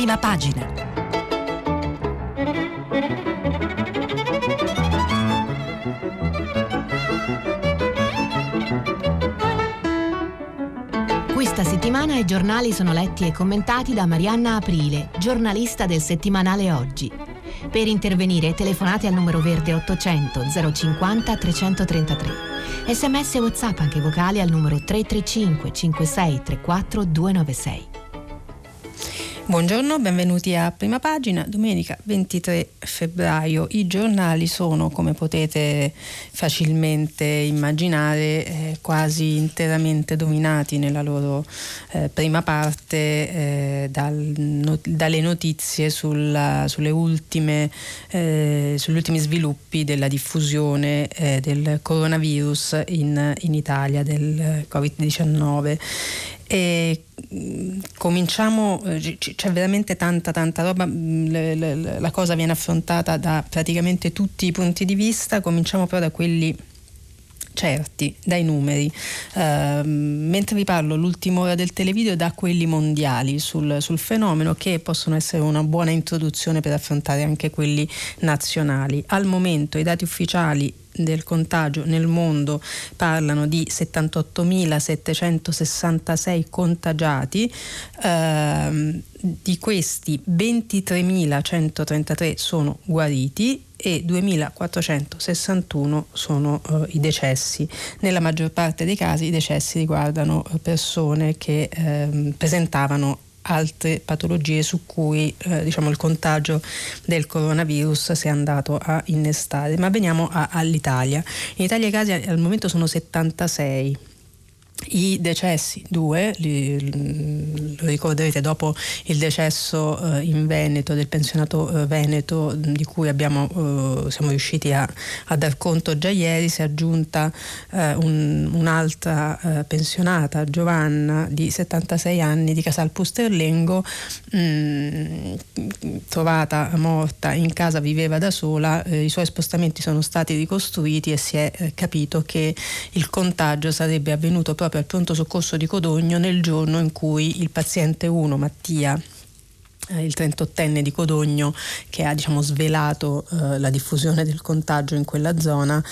Prima pagina. Questa settimana i giornali sono letti e commentati da Marianna Aprile, giornalista del settimanale Oggi. Per intervenire telefonate al numero verde 800 050 333. Sms e WhatsApp anche vocali al numero 335 56 34 296. Buongiorno, benvenuti a Prima Pagina, domenica 23 febbraio. I giornali sono, come potete facilmente immaginare, eh, quasi interamente dominati nella loro eh, prima parte eh, dal, no, dalle notizie sulla, ultime, eh, sugli ultimi sviluppi della diffusione eh, del coronavirus in, in Italia, del Covid-19. E mm, cominciamo, eh, c'è veramente tanta tanta roba, mm, la cosa viene affrontata da praticamente tutti i punti di vista, cominciamo però da quelli certi, dai numeri. Uh, mentre vi parlo l'ultima ora del televideo da quelli mondiali sul, sul, fenomeno che possono essere una buona introduzione per affrontare anche quelli nazionali. Al momento i dati ufficiali del contagio nel mondo parlano di 78.766 contagiati, ehm, di questi 23.133 sono guariti e 2.461 sono eh, i decessi. Nella maggior parte dei casi i decessi riguardano eh, persone che ehm, presentavano altre patologie su cui eh, diciamo, il contagio del coronavirus si è andato a innestare. Ma veniamo a, all'Italia. In Italia i casi al momento sono 76 i decessi, due, li, lo ricorderete dopo il decesso eh, in Veneto del pensionato eh, Veneto di cui abbiamo, eh, siamo riusciti a, a, dar conto già ieri, si è aggiunta eh, un, un'altra eh, pensionata, Giovanna, di 76 anni di Casal Pusterlengo, trovata morta in casa, viveva da sola, eh, i suoi spostamenti sono stati ricostruiti e si è capito che il contagio sarebbe avvenuto proprio proprio al pronto soccorso di Codogno nel giorno in cui il paziente 1, Mattia, eh, il 38enne di Codogno che ha diciamo, svelato eh, la diffusione del contagio in quella zona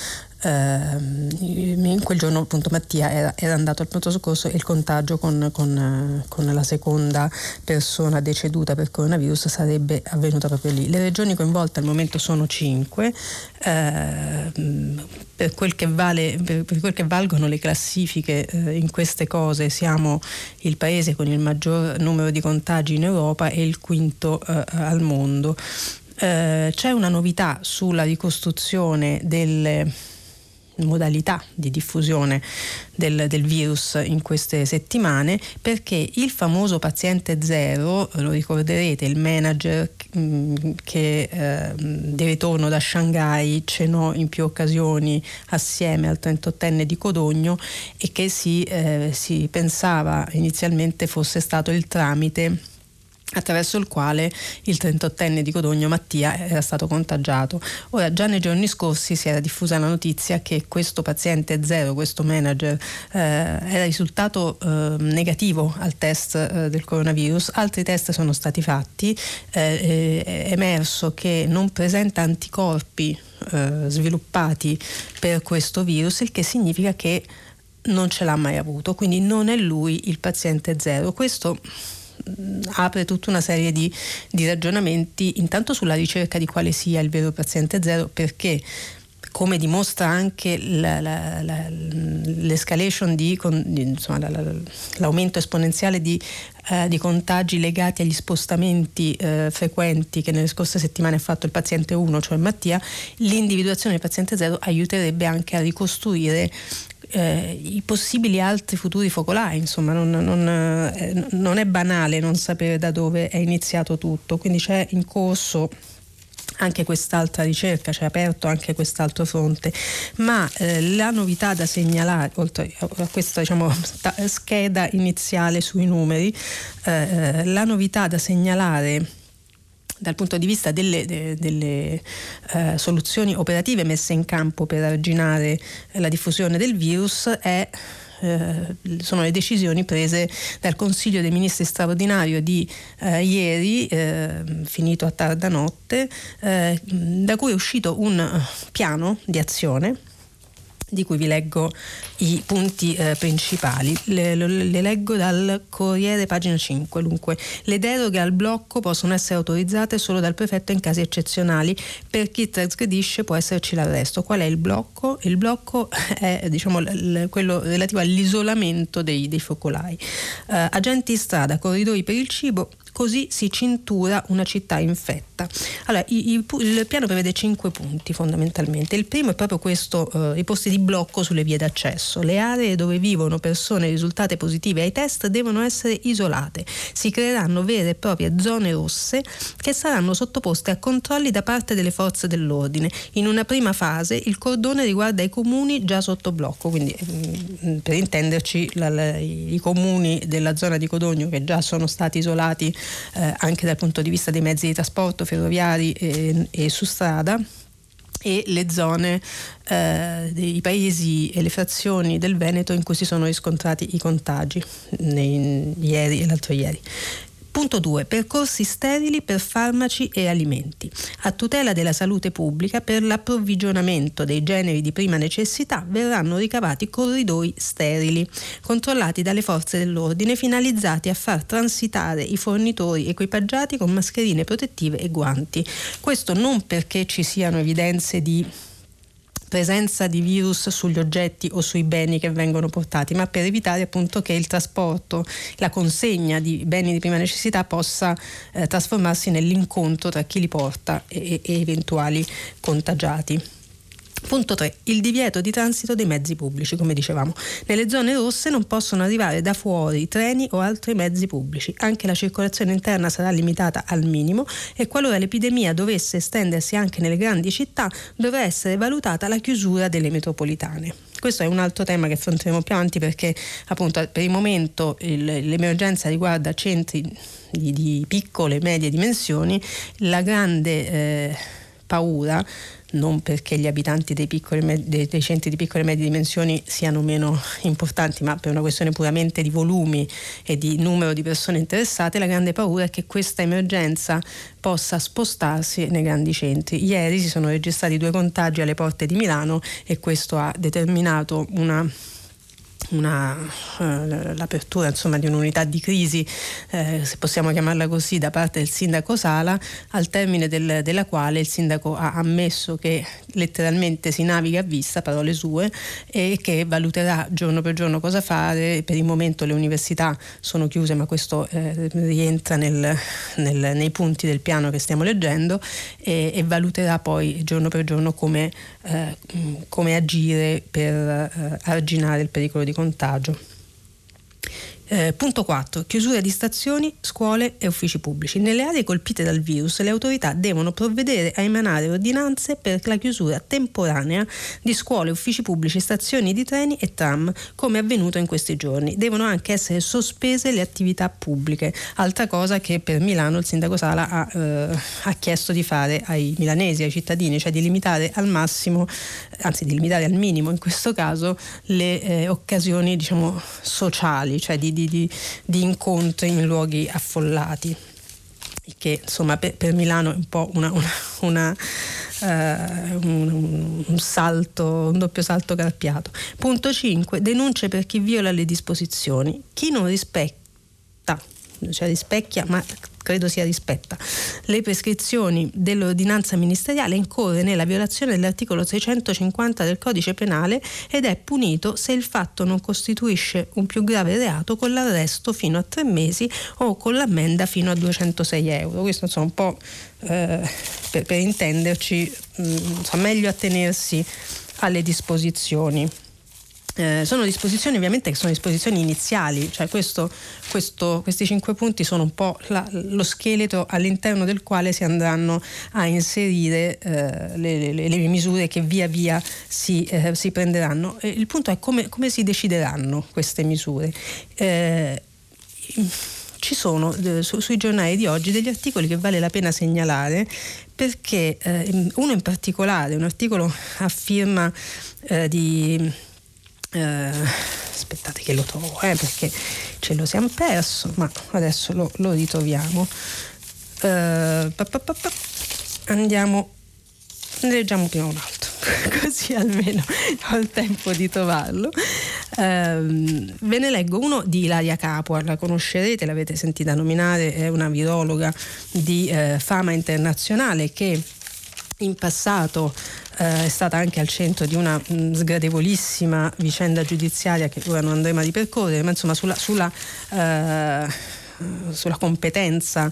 in quel giorno appunto Mattia era, andato al pronto soccorso e il contagio con, con, con, la seconda persona deceduta per coronavirus sarebbe avvenuta proprio lì. Le regioni coinvolte al momento sono cinque, uh, per, quel vale, per, quel che valgono le classifiche uh, in queste cose siamo il paese con il maggior numero di contagi in Europa e il quinto al mondo. c'è una novità sulla ricostruzione delle modalità di diffusione del, del, virus in queste settimane perché il famoso paziente zero, lo ricorderete, il manager mm, che eh, di ritorno da Shanghai cenò in più occasioni assieme al 38enne di Codogno e che si, eh, si pensava inizialmente fosse stato il tramite attraverso il quale il 38enne di Codogno Mattia era stato contagiato. Ora, già nei giorni scorsi si era diffusa la notizia che questo paziente zero, questo manager, eh, era risultato eh, negativo al test eh, del coronavirus. Altri test sono stati fatti, eh, è emerso che non presenta anticorpi eh, sviluppati per questo virus, il che significa che non ce l'ha mai avuto, quindi non è lui il paziente zero. Questo apre tutta una serie di, di ragionamenti intanto sulla ricerca di quale sia il vero paziente zero perché come dimostra anche la, la, la, l'escalation di, insomma, l'aumento esponenziale di, eh, di, contagi legati agli spostamenti eh, frequenti che nelle scorse settimane ha fatto il paziente 1, cioè Mattia, l'individuazione del paziente 0 aiuterebbe anche a ricostruire eh, i possibili altri futuri focolai, insomma non, non, eh, non, è banale non sapere da dove è iniziato tutto, quindi c'è in corso anche quest'altra ricerca, c'è aperto anche quest'altro fronte, ma eh, la novità da segnalare, oltre a questa diciamo, scheda iniziale sui numeri, eh, eh, la novità da segnalare dal punto di vista delle, de, delle eh, soluzioni operative messe in campo per arginare la diffusione del virus è eh, sono le decisioni prese dal Consiglio dei Ministri straordinario di eh, ieri, eh, finito a tarda notte, eh, da cui è uscito un piano di azione di cui vi leggo i punti eh, principali. Le, le, le, leggo dal Corriere, pagina 5. Dunque, le deroghe al blocco possono essere autorizzate solo dal prefetto in casi eccezionali. Per chi trasgredisce può esserci l'arresto. Qual è il blocco? Il blocco è diciamo, l- quello relativo all'isolamento dei, dei focolai. Uh, agenti in strada, corridoi per il cibo, così si cintura una città infetta. Allora, i, i, il piano prevede cinque punti fondamentalmente. Il primo è proprio questo, eh, i posti di blocco sulle vie d'accesso. Le aree dove vivono persone risultate positive ai test devono essere isolate. Si creeranno vere e proprie zone rosse che saranno sottoposte a controlli da parte delle forze dell'ordine. In una prima fase il cordone riguarda i comuni già sotto blocco, quindi mm, per intenderci la, la, i comuni della zona di Codogno che già sono stati isolati eh, anche dal punto di vista dei mezzi di trasporto ferroviari e, e su strada e le zone eh, dei paesi e le frazioni del Veneto in cui si sono riscontrati i contagi nei, ieri e l'altro ieri. Punto 2. Percorsi sterili per farmaci e alimenti. A tutela della salute pubblica, per l'approvvigionamento dei generi di prima necessità verranno ricavati corridoi sterili, controllati dalle forze dell'ordine, finalizzati a far transitare i fornitori equipaggiati con mascherine protettive e guanti. Questo non perché ci siano evidenze di presenza di virus sugli oggetti o sui beni che vengono portati, ma per evitare appunto che il trasporto, la consegna di beni di prima necessità possa eh, trasformarsi nell'incontro tra chi li porta e, e eventuali contagiati. Punto 3. Il divieto di transito dei mezzi pubblici, come dicevamo. Nelle zone rosse non possono arrivare da fuori treni o altri mezzi pubblici. Anche la circolazione interna sarà limitata al minimo e qualora l'epidemia dovesse estendersi anche nelle grandi città dovrà essere valutata la chiusura delle metropolitane. Questo è un altro tema che affronteremo più avanti perché appunto per il momento il, l'emergenza riguarda centri di, di, piccole e medie dimensioni. La grande eh, paura non perché gli abitanti dei, piccoli, dei, dei, centri di piccole e medie dimensioni siano meno importanti, ma per una questione puramente di volumi e di numero di persone interessate, la grande paura è che questa emergenza possa spostarsi nei grandi centri. Ieri si sono registrati due contagi alle porte di Milano e questo ha determinato una una, eh, l'apertura insomma, di un'unità di crisi, eh, se possiamo chiamarla così, da parte del sindaco Sala, al termine del, della quale il sindaco ha ammesso che letteralmente si naviga a vista, parole sue, e che valuterà giorno per giorno cosa fare. Per il momento le università sono chiuse, ma questo eh, rientra nel, nel, nei punti del piano che stiamo leggendo e, e valuterà poi giorno per giorno come, come agire per eh, arginare il pericolo di contagio. Eh, punto 4. Chiusura di stazioni, scuole e uffici pubblici. Nelle aree colpite dal virus le autorità devono provvedere a emanare ordinanze per la chiusura temporanea di scuole, uffici pubblici, stazioni di treni e tram, come è avvenuto in questi giorni. Devono anche essere sospese le attività pubbliche, altra cosa che per Milano il sindaco Sala ha, eh, ha chiesto di fare ai milanesi, ai cittadini, cioè di limitare al massimo, anzi di limitare al minimo in questo caso, le eh, occasioni diciamo, sociali, cioè di di, di, di incontri in luoghi affollati che insomma per, per, Milano è un po' una, una, una, uh, un, un, salto, un doppio salto carpiato. Punto 5. Denunce per chi viola le disposizioni. Chi non rispetta, cioè rispecchia, ma credo sia rispetta le prescrizioni dell'ordinanza ministeriale incorre nella violazione dell'articolo 650 del codice penale ed è punito se il fatto non costituisce un più grave reato con l'arresto fino a tre mesi o con l'ammenda fino a 206 euro. Questo insomma un po' eh, per, per, intenderci, mh, mm, meglio attenersi alle disposizioni. Eh, sono disposizioni ovviamente che sono disposizioni iniziali, cioè questo, questo, questi cinque punti sono un po' la, lo scheletro all'interno del quale si andranno a inserire eh, le, le, le, misure che via via si, eh, si prenderanno. il punto è come, come, si decideranno queste misure eh, ci sono eh, su, sui giornali di oggi degli articoli che vale la pena segnalare perché eh, uno in particolare, un articolo a firma eh, di eh, aspettate che lo trovo eh, perché ce lo siamo perso, ma adesso lo, lo ritroviamo. Uh, pa, pa, pa, andiamo, leggiamo prima un altro, così almeno ho il tempo di trovarlo. Uh, ve ne leggo uno di Ilaria Capua, la conoscerete, l'avete sentita nominare, è una virologa di uh, fama internazionale che in passato eh, è stata anche al centro di una mh, mm, sgradevolissima vicenda giudiziaria che ora non andremo a ripercorrere, ma insomma sulla, sulla eh, sulla competenza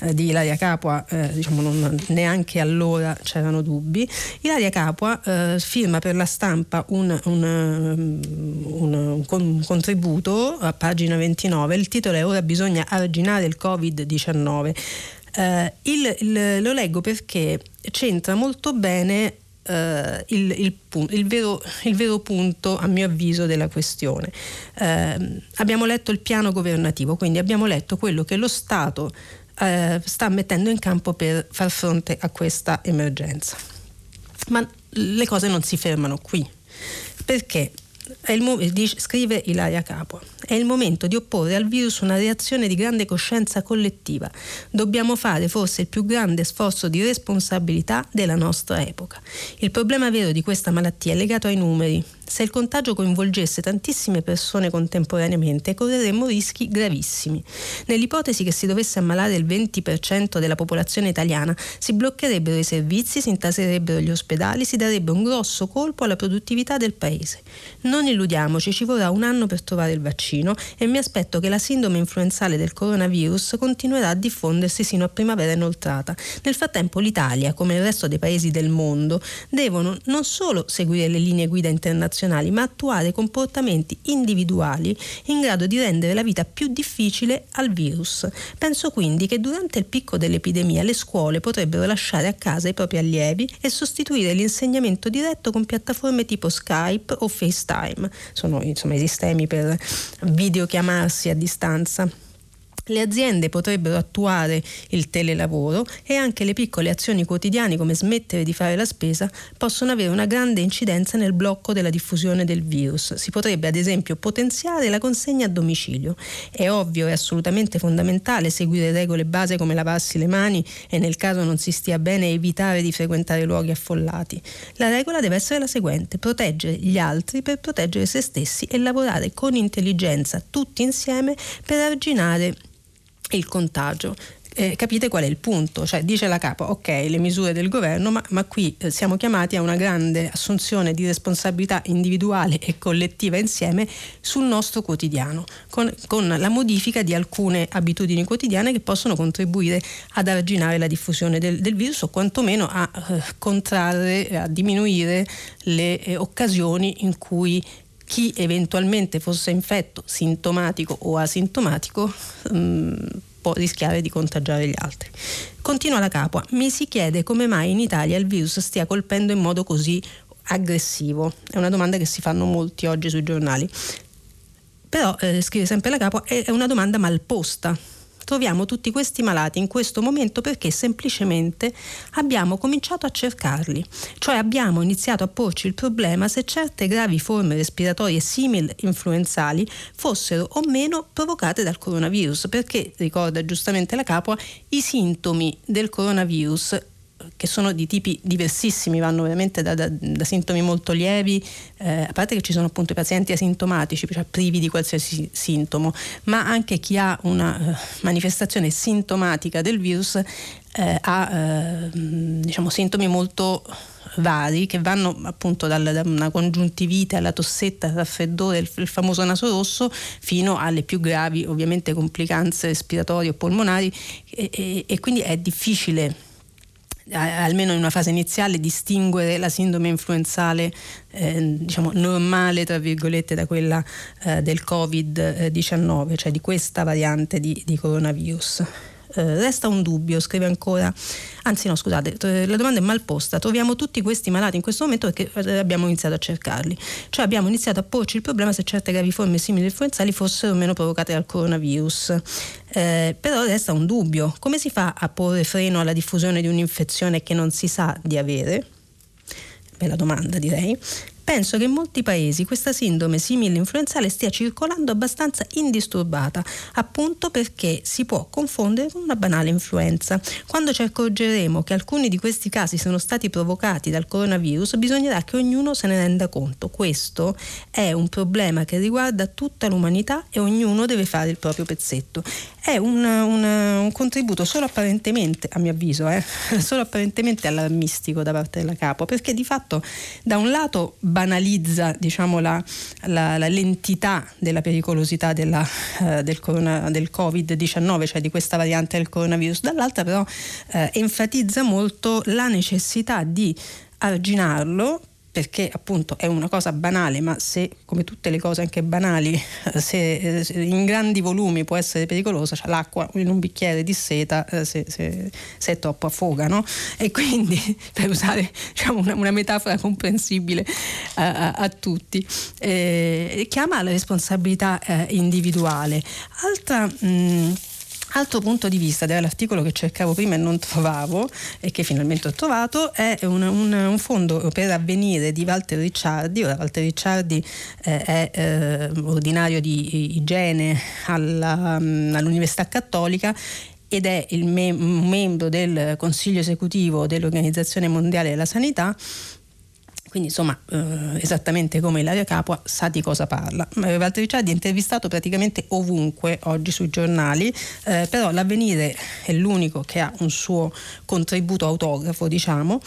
eh, di Ilaria Capua, eh, diciamo non, neanche allora c'erano dubbi. Ilaria Capua eh, firma per la stampa un, un, un, un, contributo a pagina 29, il titolo è Ora bisogna arginare il Covid-19. Eh, il, il, lo leggo perché c'entra molto bene Uh, il, il, il, vero, il, vero, punto, a mio avviso, della questione. Uh, abbiamo letto il piano governativo, quindi abbiamo letto quello che lo Stato uh, sta mettendo in campo per far fronte a questa emergenza. Ma le cose non si fermano qui, perché mo- scrive Ilaria Capua, è il momento di opporre al virus una reazione di grande coscienza collettiva. Dobbiamo fare forse il più grande sforzo di responsabilità della nostra epoca. Il problema vero di questa malattia è legato ai numeri, se il contagio coinvolgesse tantissime persone contemporaneamente, correremmo rischi gravissimi. Nell'ipotesi che si dovesse ammalare il 20% della popolazione italiana, si bloccherebbero i servizi, si intaserebbero gli ospedali, si darebbe un grosso colpo alla produttività del paese. Non illudiamoci, ci vorrà un anno per trovare il vaccino e mi aspetto che la sindrome influenzale del coronavirus continuerà a diffondersi sino a primavera inoltrata. Nel frattempo l'Italia, come il resto dei paesi del mondo, devono non solo seguire le linee guida internazionali, internazionali, ma attuare comportamenti individuali in grado di rendere la vita più difficile al virus. Penso quindi che durante il picco dell'epidemia le scuole potrebbero lasciare a casa i propri allievi e sostituire l'insegnamento diretto con piattaforme tipo Skype o FaceTime. Sono insomma i sistemi per videochiamarsi a distanza. Le aziende potrebbero attuare il telelavoro e anche le piccole azioni quotidiane come smettere di fare la spesa possono avere una grande incidenza nel blocco della diffusione del virus. Si potrebbe ad esempio potenziare la consegna a domicilio. È ovvio e assolutamente fondamentale seguire regole base come lavarsi le mani e nel caso non si stia bene evitare di frequentare luoghi affollati. La regola deve essere la seguente, proteggere gli altri per proteggere se stessi e lavorare con intelligenza tutti insieme per arginare il contagio. Eh, capite qual è il punto? Cioè, dice la capa, ok, le misure del governo, ma, ma qui eh, siamo chiamati a una grande assunzione di responsabilità individuale e collettiva insieme sul nostro quotidiano, con, con la modifica di alcune abitudini quotidiane che possono contribuire ad arginare la diffusione del, del virus o quantomeno a eh, contrarre, a diminuire le eh, occasioni in cui chi eventualmente fosse infetto, sintomatico o asintomatico, mh, mm, può rischiare di contagiare gli altri. Continua la capua. Mi si chiede come mai in Italia il virus stia colpendo in modo così aggressivo. È una domanda che si fanno molti oggi sui giornali. Però, eh, scrive sempre la capua, è una domanda mal posta troviamo tutti questi malati in questo momento perché semplicemente abbiamo cominciato a cercarli, cioè abbiamo iniziato a porci il problema se certe gravi forme respiratorie simil influenzali fossero o meno provocate dal coronavirus, perché ricorda giustamente la Capua, i sintomi del coronavirus che sono di tipi diversissimi, vanno veramente da, da, da sintomi molto lievi, eh, a parte che ci sono appunto i pazienti asintomatici, cioè privi di qualsiasi sintomo, ma anche chi ha una uh, manifestazione sintomatica del virus eh, ha eh, diciamo, sintomi molto vari che vanno appunto dal, da una congiuntivite alla tossetta, al raffreddore, il, il, famoso naso rosso, fino alle più gravi ovviamente complicanze respiratorie o polmonari e, e, e quindi è difficile almeno in una fase iniziale, distinguere la sindrome influenzale eh, diciamo normale, tra virgolette, da quella eh, del Covid-19, cioè di questa variante di, di coronavirus. Eh, resta un dubbio, scrive ancora, anzi no scusate, la domanda è mal posta, troviamo tutti questi malati in questo momento perché eh, abbiamo iniziato a cercarli, cioè abbiamo iniziato a porci il problema se certe gravi forme simili influenzali fossero meno provocate dal coronavirus. Eh, però resta un dubbio, come si fa a porre freno alla diffusione di un'infezione che non si sa di avere? Bella domanda direi penso che in molti paesi questa sindrome simile influenzale stia circolando abbastanza indisturbata, appunto perché si può confondere con una banale influenza. Quando ci accorgeremo che alcuni di questi casi sono stati provocati dal coronavirus, bisognerà che ognuno se ne renda conto. Questo è un problema che riguarda tutta l'umanità e ognuno deve fare il proprio pezzetto. È un, un, un contributo solo apparentemente, a mio avviso, eh, solo apparentemente allarmistico da parte della capo, perché di fatto da un lato banalizza diciamo, la, la, la, l'entità della pericolosità della, uh, del, corona, del, Covid-19, cioè di questa variante del coronavirus, dall'altra però uh, enfatizza molto la necessità di arginarlo perché appunto è una cosa banale, ma se come tutte le cose anche banali, se, se in grandi volumi può essere pericolosa, cioè l'acqua in un bicchiere di seta eh, se, se, se è troppo affoga, no? E quindi per usare diciamo, una, una, metafora comprensibile a, a, a tutti, eh, chiama la responsabilità eh, individuale. Altra mh, Altro punto di vista dell'articolo che cercavo prima e non trovavo e che finalmente ho trovato è un, un, un fondo per avvenire di Walter Ricciardi. Ora Walter Ricciardi eh, è eh, ordinario di igiene alla, all'Università Cattolica ed è il me- membro del Consiglio esecutivo dell'Organizzazione Mondiale della Sanità quindi insomma, eh, esattamente come Ilaria Capua sa di cosa parla. Walter Ricciardi è intervistato praticamente ovunque oggi sui giornali, eh, però l'avvenire è l'unico che ha un suo contributo autografo, diciamo,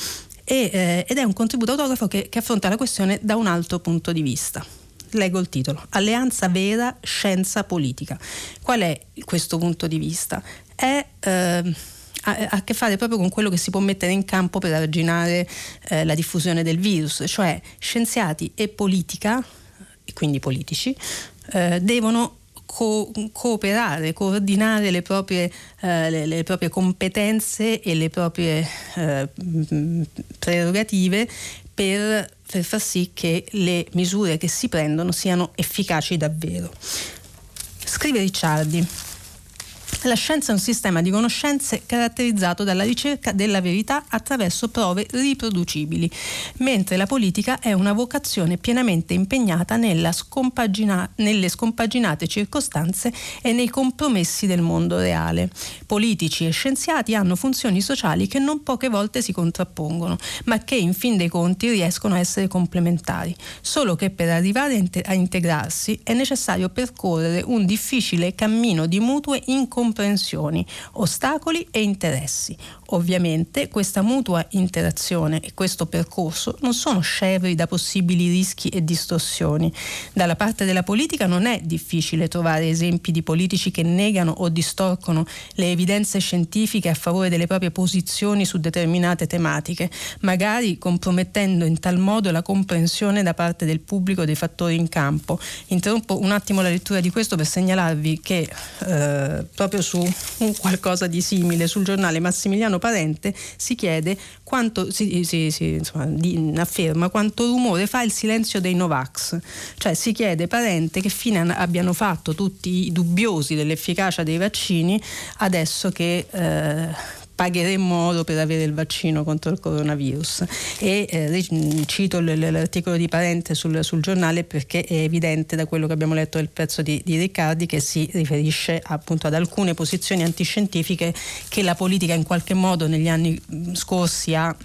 e, eh, ed è un contributo autografo che, che affronta la questione da un altro punto di vista. Leggo il titolo, Alleanza vera, scienza politica. Qual è questo punto di vista? È eh, ha a che fare proprio con quello che si può mettere in campo per arginare eh, la diffusione del virus, cioè scienziati e politica, e quindi politici, eh, devono co- cooperare, coordinare le proprie, eh, le, le proprie, competenze e le proprie eh, prerogative per, per far sì che le misure che si prendono siano efficaci davvero. Scrive Ricciardi. La scienza è un sistema di conoscenze caratterizzato dalla ricerca della verità attraverso prove riproducibili, mentre la politica è una vocazione pienamente impegnata scompagina- nelle scompaginate circostanze e nei compromessi del mondo reale. Politici e scienziati hanno funzioni sociali che non poche volte si contrappongono, ma che in fin dei conti riescono a essere complementari, solo che per arrivare a integrarsi è necessario percorrere un difficile cammino di mutue incompatibilità incomprensioni, ostacoli e interessi. Ovviamente questa mutua interazione e questo percorso non sono scevri da possibili rischi e distorsioni. Dalla parte della politica non è difficile trovare esempi di politici che negano o distorcono le evidenze scientifiche a favore delle proprie posizioni su determinate tematiche, magari compromettendo in tal modo la comprensione da parte del pubblico dei fattori in campo. Interrompo un attimo la lettura di questo per segnalarvi che eh, proprio su un qualcosa di simile sul giornale Massimiliano Parente si chiede quanto si, si, si insomma, di, afferma quanto rumore fa il silenzio dei Novax, cioè si chiede Parente che fine abbiano fatto tutti i dubbiosi dell'efficacia dei vaccini adesso che eh, pagheremmo oro per avere il vaccino contro il coronavirus. E eh, cito l'articolo di Parente sul, sul, giornale perché è evidente da quello che abbiamo letto del pezzo di, di Riccardi che si riferisce appunto ad alcune posizioni antiscientifiche che la politica in qualche modo negli anni scorsi ha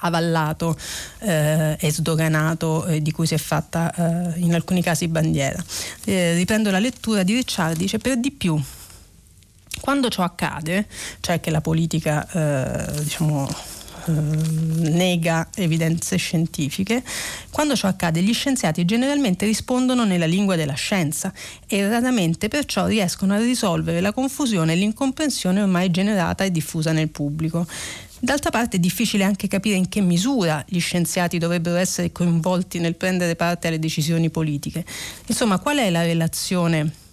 avallato eh, e sdoganato eh, di cui si è fatta eh, in alcuni casi bandiera. Eh, riprendo la lettura di Ricciardi, dice per di più quando ciò accade, cioè che la politica eh, diciamo, eh, nega evidenze scientifiche, quando ciò accade gli scienziati generalmente rispondono nella lingua della scienza e raramente perciò riescono a risolvere la confusione e l'incomprensione ormai generata e diffusa nel pubblico. D'altra parte è difficile anche capire in che misura gli scienziati dovrebbero essere coinvolti nel prendere parte alle decisioni politiche. Insomma, qual è la relazione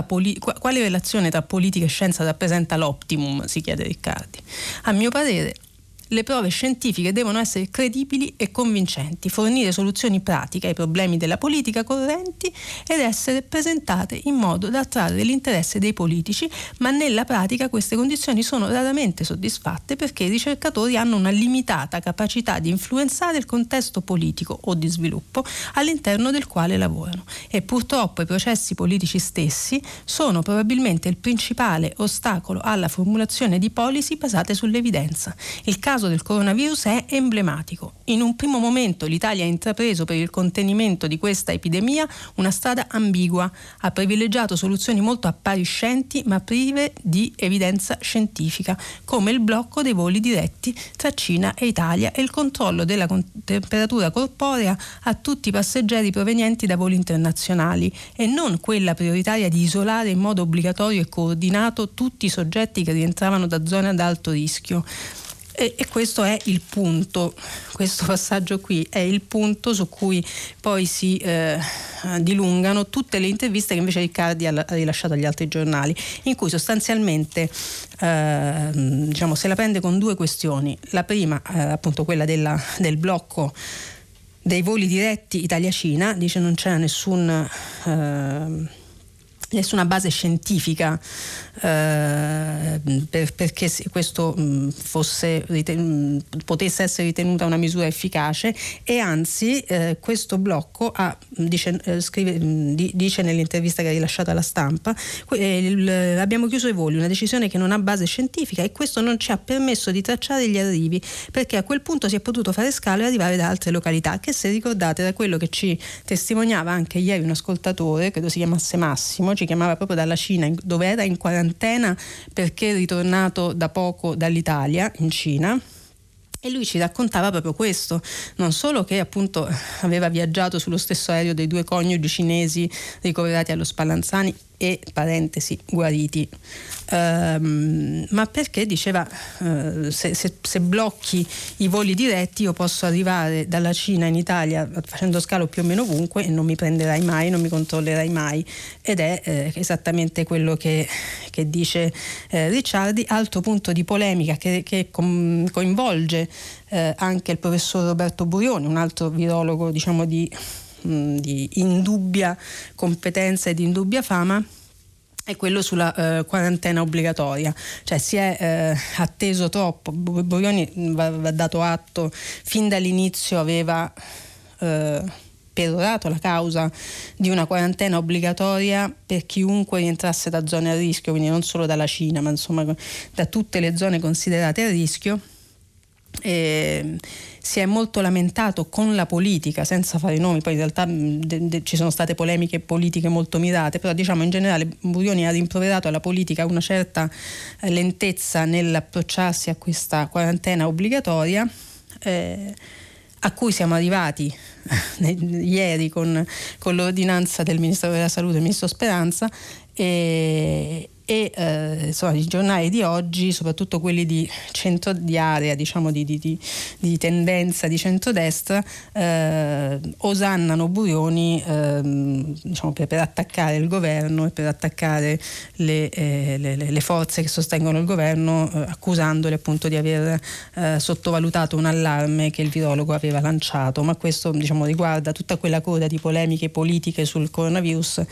poli- quale relazione tra politica e scienza rappresenta l'optimum, si chiede Riccardi. A mio parere le prove scientifiche devono essere credibili e convincenti, fornire soluzioni pratiche ai problemi della politica correnti ed essere presentate in modo da attrarre l'interesse dei politici, ma nella pratica queste condizioni sono raramente soddisfatte perché i ricercatori hanno una limitata capacità di influenzare il contesto politico o di sviluppo all'interno del quale lavorano e purtroppo i processi politici stessi sono probabilmente il principale ostacolo alla formulazione di policy basate sull'evidenza. Il caso del coronavirus è emblematico. In un primo momento l'Italia ha intrapreso per il contenimento di questa epidemia una strada ambigua, ha privilegiato soluzioni molto appariscenti ma prive di evidenza scientifica, come il blocco dei voli diretti tra Cina e Italia e il controllo della temperatura corporea a tutti i passeggeri provenienti da voli internazionali e non quella prioritaria di isolare in modo obbligatorio e coordinato tutti i soggetti che rientravano da zone ad alto rischio. E, e, questo è il punto, questo passaggio qui è il punto su cui poi si eh, dilungano tutte le interviste che invece Riccardi ha, rilasciato agli altri giornali, in cui sostanzialmente eh, diciamo, se la prende con due questioni. La prima, eh, appunto, quella della, del blocco dei voli diretti Italia-Cina, dice non c'è nessun eh, nessuna base scientifica eh, per, perché questo mh, fosse, riten- potesse essere ritenuta una misura efficace e anzi eh, questo blocco ha, dice, eh, scrive, dice, nell'intervista che ha rilasciato alla stampa eh, il, abbiamo chiuso i voli, una decisione che non ha base scientifica e questo non ci ha permesso di tracciare gli arrivi perché a quel punto si è potuto fare scalo e arrivare da altre località che se ricordate da quello che ci testimoniava anche ieri un ascoltatore, credo si chiamasse Massimo, ci chiamava proprio dalla Cina dove era in quarantena perché è ritornato da poco dall'Italia in Cina. E lui ci raccontava proprio questo, non solo che appunto aveva viaggiato sullo stesso aereo dei due coniugi cinesi ricoverati allo Spallanzani e parentesi guariti. Ehm, ma perché diceva eh, se, se, se, blocchi i voli diretti io posso arrivare dalla Cina in Italia facendo scalo più o meno ovunque e non mi prenderai mai, non mi controllerai mai. Ed è eh, esattamente quello che, che dice eh, Ricciardi, altro punto di polemica che, che com- coinvolge eh, anche il professor Roberto Burioni, un altro virologo diciamo di di indubbia competenza e di indubbia fama è quello sulla eh, quarantena obbligatoria, cioè si è eh, atteso troppo, Borioni va, va, dato atto, fin dall'inizio aveva eh, perorato la causa di una quarantena obbligatoria per chiunque rientrasse da zone a rischio, quindi non solo dalla Cina, ma insomma da tutte le zone considerate a rischio. E, si è molto lamentato con la politica, senza fare nomi, poi in realtà de, de, ci sono state polemiche politiche molto mirate, però diciamo in generale Burioni ha rimproverato alla politica una certa eh, lentezza nell'approcciarsi a questa quarantena obbligatoria. Eh, a cui siamo arrivati eh, ieri con, con, l'ordinanza del Ministero della Salute, il Ministro Speranza, e, e eh, insomma, i giornali di oggi, soprattutto quelli di, centro, di area, diciamo di, di, di, tendenza di centrodestra, eh, osannano Burioni eh, diciamo, per, per, attaccare il governo e per attaccare le, eh, le, le forze che sostengono il governo, eh, accusandole appunto di aver eh, sottovalutato un allarme che il virologo aveva lanciato. Ma questo diciamo, riguarda tutta quella coda di polemiche politiche sul coronavirus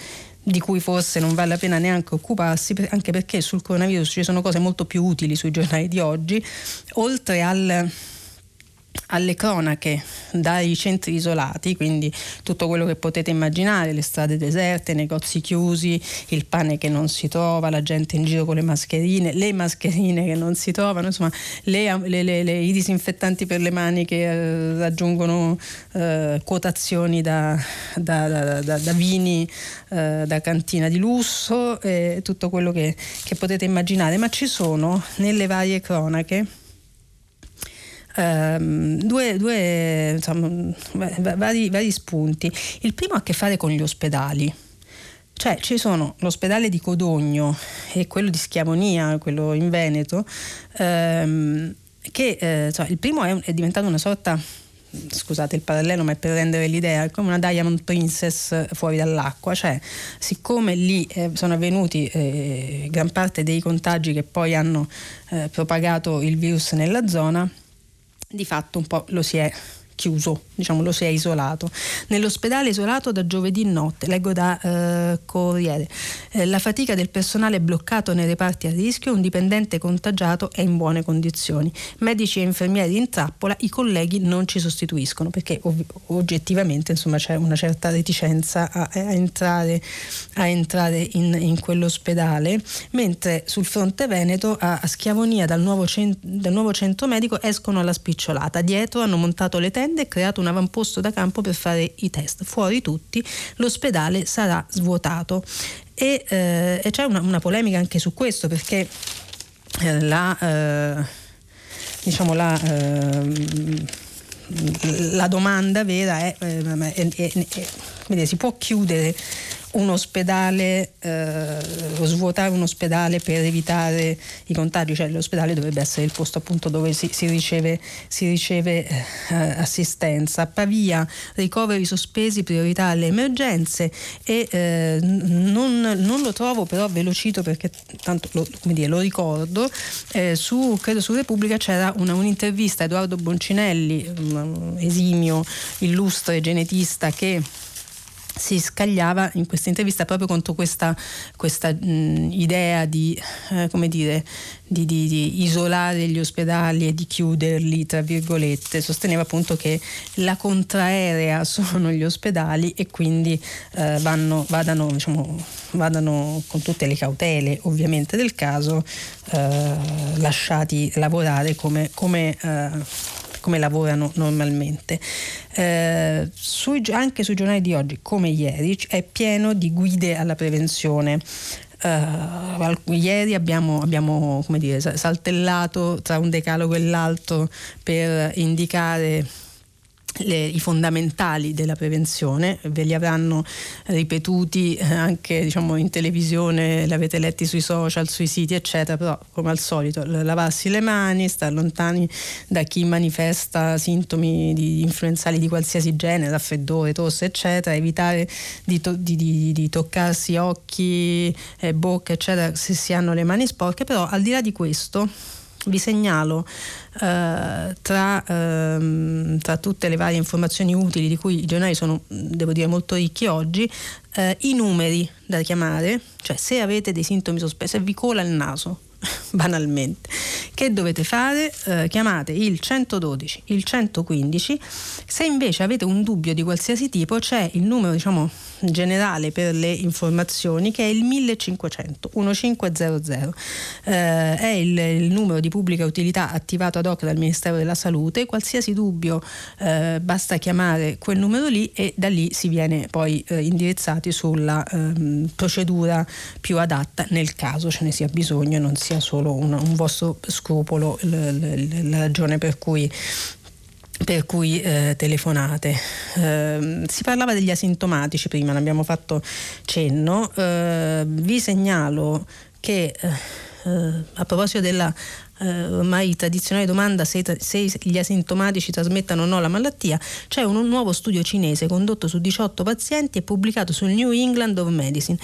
di cui forse non vale la pena neanche occuparsi, anche perché sul coronavirus ci sono cose molto più utili sui giornali di oggi, oltre al alle cronache dai centri isolati, quindi tutto quello che potete immaginare, le strade deserte, negozi chiusi, il pane che non si trova, la gente in giro con le mascherine, le mascherine che non si trovano, insomma le, le, le, i disinfettanti per le mani che eh, raggiungono eh, quotazioni da, da, da, da vini, eh, da cantina di lusso, tutto quello che, che potete immaginare, ma ci sono nelle varie cronache ehm, due, due insomma, vari, vari spunti. Il primo ha a che fare con gli ospedali. Cioè ci sono l'ospedale di Codogno e quello di Schiavonia, quello in Veneto, ehm, che eh, cioè, il primo è, è, diventato una sorta, scusate il parallelo, ma è per rendere l'idea, come una Diamond Princess fuori dall'acqua, cioè siccome lì eh, sono avvenuti eh, gran parte dei contagi che poi hanno eh, propagato il virus nella zona, di fatto un po' lo si è chiuso, diciamo lo si è isolato. Nell'ospedale isolato da giovedì notte, leggo da eh, Corriere, eh, la fatica del personale bloccato nei reparti a rischio, un dipendente contagiato è in buone condizioni. Medici e infermieri in trappola, i colleghi non ci sostituiscono perché ov- oggettivamente insomma, c'è una certa reticenza a, a entrare, a entrare in, in, quell'ospedale, mentre sul fronte Veneto a, a Schiavonia dal nuovo, cent- dal nuovo centro medico escono alla spicciolata, dietro hanno montato le tende aziende e creato un avamposto da campo per fare i test. Fuori tutti, l'ospedale sarà svuotato. E, eh, e c'è una, una, polemica anche su questo perché eh, la, eh, diciamo la, ehm, la domanda vera è, eh, si può chiudere un ospedale eh, svuotare un ospedale per evitare i contagi, cioè l'ospedale dovrebbe essere il posto appunto dove si, si riceve, si riceve eh, assistenza. Pavia, ricoveri sospesi, priorità alle emergenze e eh, non, non, lo trovo però velocito perché tanto lo, dire, lo ricordo, eh, su, credo su Repubblica c'era una, un'intervista a Edoardo Boncinelli, esimio, illustre genetista che si scagliava in questa intervista proprio contro questa, questa mh, idea di, eh, dire, di, di, di, isolare gli ospedali e di chiuderli, tra virgolette. Sosteneva appunto che la contraerea sono gli ospedali e quindi eh, vanno, vadano, diciamo, vadano, con tutte le cautele ovviamente del caso eh, lasciati lavorare come, come eh, come lavorano normalmente. Eh, sui, anche sui giornali di oggi, come ieri, è pieno di guide alla prevenzione. Uh, ieri abbiamo, abbiamo dire, saltellato tra un decalogo e l'altro per indicare le, i fondamentali della prevenzione, ve li avranno ripetuti eh, anche diciamo, in televisione, li avete letti sui social, sui siti, eccetera, però come al solito lavarsi le mani, stare lontani da chi manifesta sintomi di influenzali di qualsiasi genere, raffreddore, tosse, eccetera, evitare di, to- di, di, toccarsi occhi, eh, bocca, eccetera, se si hanno le mani sporche, però al di là di questo vi segnalo eh, tra, ehm, tra, tutte le varie informazioni utili di cui i giornali sono, devo dire, molto ricchi oggi, eh, i numeri da chiamare, cioè se avete dei sintomi sospesi, se vi cola il naso, banalmente. Che dovete fare? Eh, chiamate il 112, il 115. Se invece avete un dubbio di qualsiasi tipo, c'è il numero, diciamo, generale per le informazioni che è il 1500 1500. Eh, è il, il, numero di pubblica utilità attivato ad hoc dal Ministero della Salute. Qualsiasi dubbio eh, basta chiamare quel numero lì e da lì si viene poi eh, indirizzati sulla ehm, procedura più adatta nel caso ce ne sia bisogno e non sia solo un, un vostro scrupolo l, l, la ragione per cui per cui eh, telefonate. Eh, si parlava degli asintomatici prima, ne abbiamo fatto cenno. Eh, vi segnalo che eh, eh, a proposito della eh, ormai tradizionale domanda se, se, gli asintomatici trasmettano o no la malattia, c'è un, un, nuovo studio cinese condotto su 18 pazienti e pubblicato sul New England of Medicine.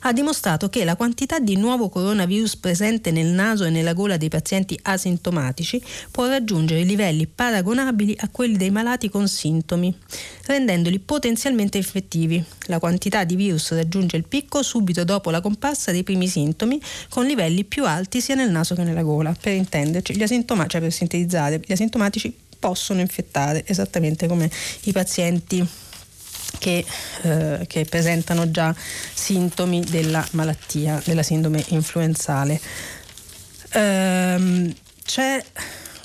Ha dimostrato che la quantità di nuovo coronavirus presente nel naso e nella gola dei pazienti asintomatici può raggiungere livelli paragonabili a quelli dei malati con sintomi, rendendoli potenzialmente infettivi. La quantità di virus raggiunge il picco subito dopo la comparsa dei primi sintomi, con livelli più alti sia nel naso che nella gola. Per intenderci, gli asintomatici, cioè per sintetizzare, gli asintomatici possono infettare esattamente come i pazienti che, eh, che, presentano già sintomi della malattia, della sindrome influenzale. Ehm, c'è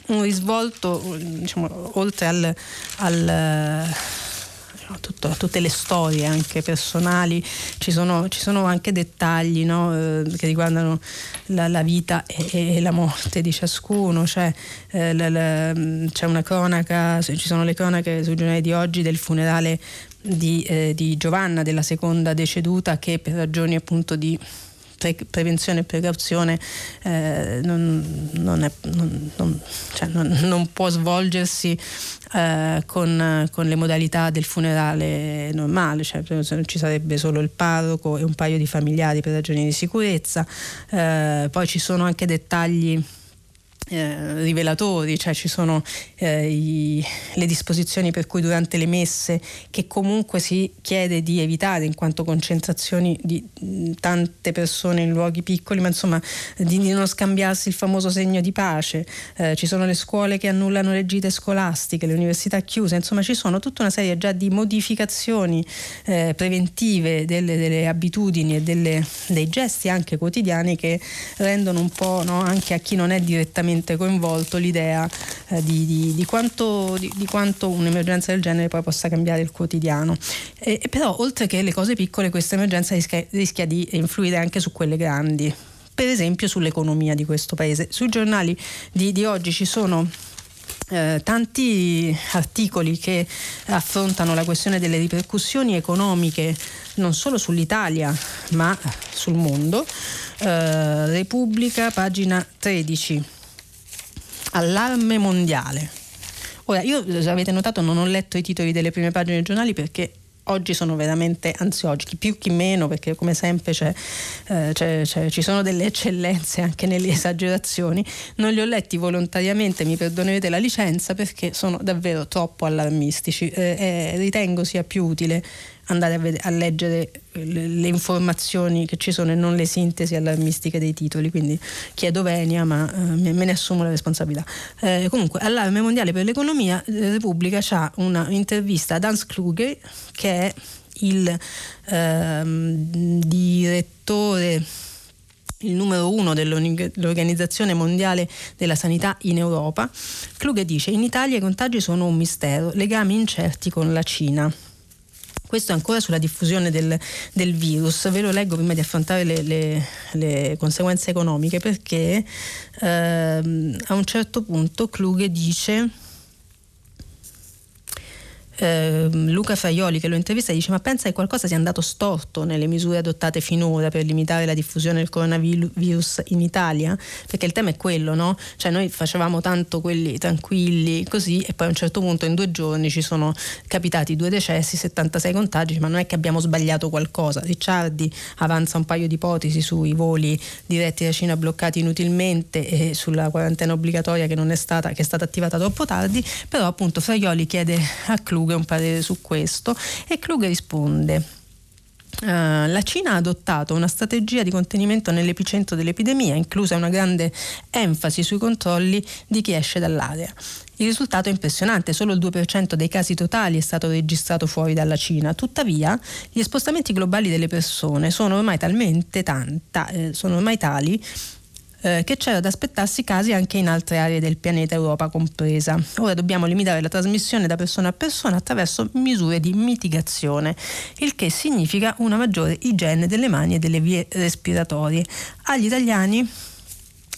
un risvolto, diciamo, oltre al, al tutto, tutte le storie anche personali, ci sono, ci sono anche dettagli no, eh, che riguardano la, la vita e, e, la morte di ciascuno, cioè, eh, la, la, c'è una cronaca, ci sono le cronache sui giornali di oggi del funerale di, eh, di Giovanna, della seconda deceduta, che per ragioni appunto di pre- prevenzione e precauzione eh, non, non, è, non, cioè non, può svolgersi eh, con, con, le modalità del funerale normale, cioè ci sarebbe solo il parroco e un paio di familiari per ragioni di sicurezza, eh, poi ci sono anche dettagli eh, rivelatori, cioè ci sono eh, i, le disposizioni per cui durante le messe che comunque si chiede di evitare in quanto concentrazioni di mh, tante persone in luoghi piccoli, ma insomma di, di non scambiarsi il famoso segno di pace, eh, ci sono le scuole che annullano le gite scolastiche, le università chiuse, insomma ci sono tutta una serie già di modificazioni eh, preventive delle, delle abitudini e delle, dei gesti anche quotidiani che rendono un po' no, anche a chi non è direttamente direttamente coinvolto l'idea eh, di, di, di, quanto, di, quanto, un'emergenza del genere poi possa cambiare il quotidiano. E, e però oltre che le cose piccole questa emergenza rischia, rischia di influire anche su quelle grandi per esempio sull'economia di questo paese. Sui giornali di, di oggi ci sono eh, tanti articoli che affrontano la questione delle ripercussioni economiche non solo sull'Italia ma sul mondo. Eh, Repubblica, pagina 13 allarme mondiale. Ora, io, se avete notato, non ho letto i titoli delle prime pagine dei giornali perché oggi sono veramente ansioggi, chi più chi meno, perché come sempre c'è, eh, c'è, c'è, ci sono delle eccellenze anche nelle esagerazioni. Non li ho letti volontariamente, mi perdonerete la licenza, perché sono davvero troppo allarmistici. Eh, eh, ritengo sia più utile andare a, ved- a leggere le, le, informazioni che ci sono e non le sintesi allarmistiche dei titoli, quindi chiedo venia ma eh, me ne assumo la responsabilità. Eh, comunque, allarme mondiale per l'economia, eh, Repubblica ha una intervista ad Hans Kluge che è il ehm, direttore il numero uno dell'Organizzazione Mondiale della Sanità in Europa, Kluge dice in Italia i contagi sono un mistero, legami incerti con la Cina questo ancora sulla diffusione del, del virus. Ve lo leggo prima di affrontare le, le, le conseguenze economiche perché ehm, a un certo punto Kluge dice eh, Luca Faioli che lo intervista dice ma pensa che qualcosa sia andato storto nelle misure adottate finora per limitare la diffusione del coronavirus in Italia? Perché il tema è quello, no? Cioè noi facevamo tanto quelli tranquilli così e poi a un certo punto in due giorni ci sono capitati due decessi, 76 contagi, ma non è che abbiamo sbagliato qualcosa. Ricciardi avanza un paio di ipotesi sui voli diretti da Cina bloccati inutilmente e sulla quarantena obbligatoria che non è stata, che è stata attivata troppo tardi, però appunto Faioli chiede a Club Kluge un parere su questo e Kluge risponde. Uh, la Cina ha adottato una strategia di contenimento nell'epicentro dell'epidemia, inclusa una grande enfasi sui controlli di chi esce dall'area. Il risultato è impressionante, solo il 2% dei casi totali è stato registrato fuori dalla Cina. Tuttavia, gli spostamenti globali delle persone sono ormai talmente tanta, eh, sono ormai tali eh, che c'era da aspettarsi casi anche in altre aree del pianeta, Europa compresa. Ora dobbiamo limitare la trasmissione da persona a persona attraverso misure di mitigazione, il che significa una maggiore igiene delle mani e delle vie respiratorie. Agli italiani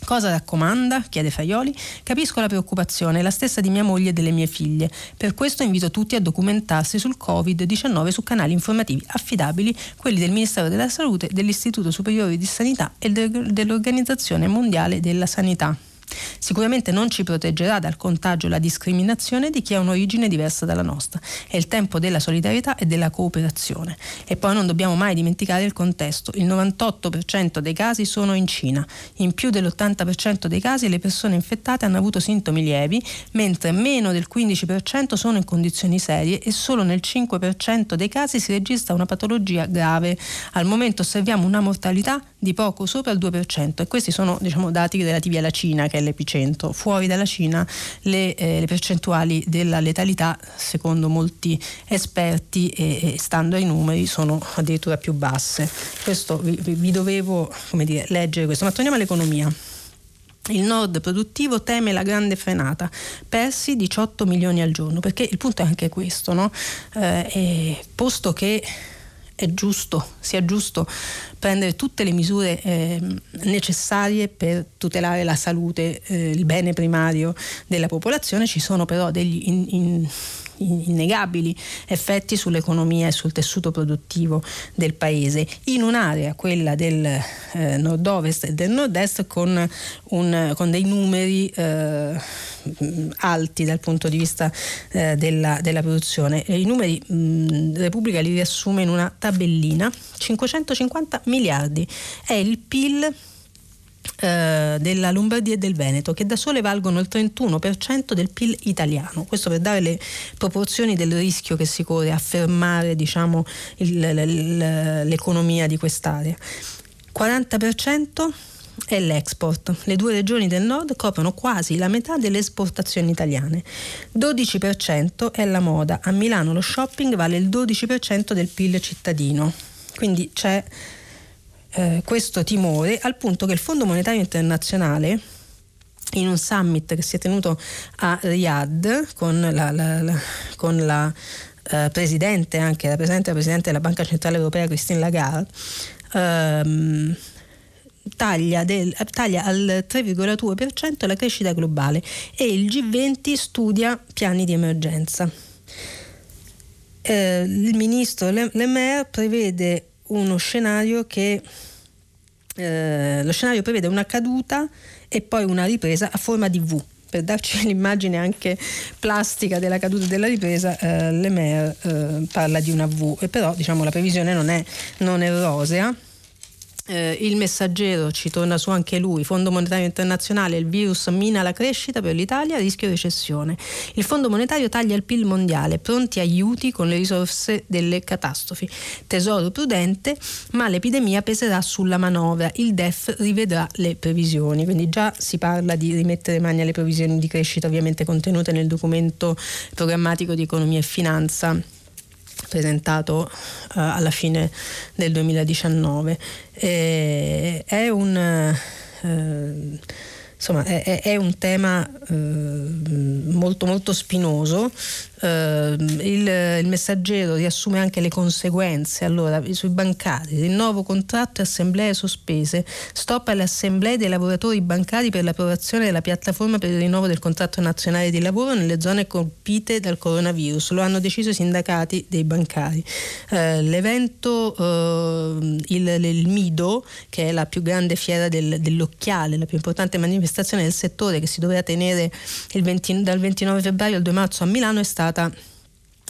Cosa raccomanda? chiede Faioli. Capisco la preoccupazione, la stessa di mia moglie e delle mie figlie. Per questo invito tutti a documentarsi sul Covid-19 su canali informativi affidabili, quelli del Ministero della Salute, dell'Istituto Superiore di Sanità e dell'Organizzazione Mondiale della Sanità. Sicuramente non ci proteggerà dal contagio la discriminazione di chi ha un'origine diversa dalla nostra. È il tempo della solidarietà e della cooperazione. E poi non dobbiamo mai dimenticare il contesto. Il 98% dei casi sono in Cina. In più dell'80% dei casi le persone infettate hanno avuto sintomi lievi, mentre meno del 15% sono in condizioni serie e solo nel 5% dei casi si registra una patologia grave. Al momento osserviamo una mortalità di poco sopra il 2% e questi sono diciamo, dati relativi alla Cina che è l'epicentro. Fuori dalla Cina le, eh, le percentuali della letalità secondo molti esperti e, e, stando ai numeri sono addirittura più basse. Questo vi, vi dovevo dire, leggere questo, ma torniamo all'economia. Il nord produttivo teme la grande frenata, persi 18 milioni al giorno, perché il punto è anche questo, no? eh, posto che è giusto, sia giusto prendere tutte le misure eh, necessarie per tutelare la salute, eh, il bene primario della popolazione, ci sono però degli in, in, innegabili effetti sull'economia e sul tessuto produttivo del paese in un'area, quella del eh, nord-ovest e del nord-est, con, un, con dei numeri eh, alti dal punto di vista eh, della, della, produzione. E I numeri mh, Repubblica li riassume in una tabellina, 550 miliardi è il PIL eh, della Lombardia e del Veneto, che da sole valgono il 31% del PIL italiano. Questo per dare le proporzioni del rischio che si corre a fermare diciamo, il, l'economia di quest'area. 40% è l'export. Le due regioni del nord coprono quasi la metà delle esportazioni italiane. 12% è la moda. A Milano lo shopping vale il 12% del PIL cittadino. Quindi c'è eh, questo timore al punto che il Fondo Monetario Internazionale in un summit che si è tenuto a Riyadh con la, la, la, con la eh, presidente, anche la presidente, la presidente della Banca Centrale Europea Christine Lagarde, ehm, taglia, del, taglia, al 3,2% la crescita globale e il G20 studia piani di emergenza. Eh, il ministro Le, Le Maire prevede uno scenario che eh, lo scenario prevede una caduta e poi una ripresa a forma di V. Per darci l'immagine anche plastica della caduta e della ripresa, eh, Lemaire eh, parla di una V, e però diciamo, la previsione non è, non è rosea eh, il messaggero ci torna su anche lui, Fondo Monetario Internazionale, il virus mina la crescita per l'Italia, rischio recessione. Il Fondo Monetario taglia il PIL mondiale, pronti aiuti con le risorse delle catastrofi. Tesoro prudente, ma l'epidemia peserà sulla manovra, il DEF rivedrà le previsioni, quindi già si parla di rimettere mani alle previsioni di crescita ovviamente contenute nel documento programmatico di economia e finanza presentato uh, alla fine del 2019. E è un... Uh, insomma è, è, un tema eh, molto molto spinoso. Uh, il, il, messaggero riassume anche le conseguenze allora sui bancari. Rinnovo contratto e assemblee sospese. Stop alle assemblee dei lavoratori bancari per l'approvazione della piattaforma per il rinnovo del contratto nazionale di lavoro nelle zone colpite dal coronavirus. Lo hanno deciso i sindacati dei bancari. Uh, l'evento uh, il, il, Mido che è la più grande fiera del, dell'occhiale la più importante manifestazione del settore che si doveva tenere 20, dal 29 febbraio al 2 marzo a Milano è stata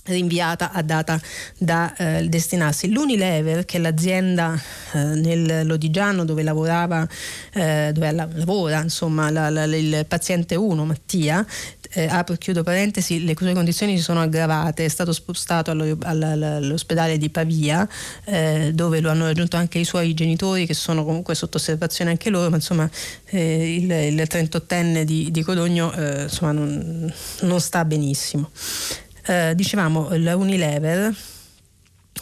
rinviata a data da eh, destinarsi. L'Unilever, che è l'azienda eh, nel Lodigiano dove lavorava, eh, dove la, lavora insomma, la, la, il paziente 1 Mattia, eh, apro e chiudo parentesi, le sue condizioni si sono aggravate, è stato spostato allo, all'ospedale di Pavia eh, dove lo hanno raggiunto anche i suoi genitori che sono comunque sotto osservazione anche loro, ma insomma eh, il, il 38enne di, di Codogno eh, insomma, non, non sta benissimo. Eh, dicevamo la Unilever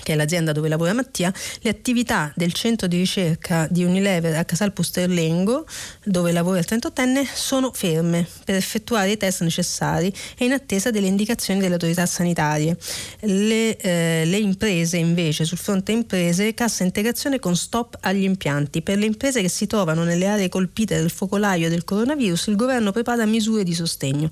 che è l'azienda dove lavora Mattia, le attività del centro di ricerca di Unilever a Casal Pusterlengo, dove lavora il 38enne, sono ferme per effettuare i test necessari e in attesa delle indicazioni delle autorità sanitarie. Le, eh, le imprese invece, sul fronte imprese, cassa integrazione con stop agli impianti. Per le imprese che si trovano nelle aree colpite dal focolaio del coronavirus, il governo prepara misure di sostegno.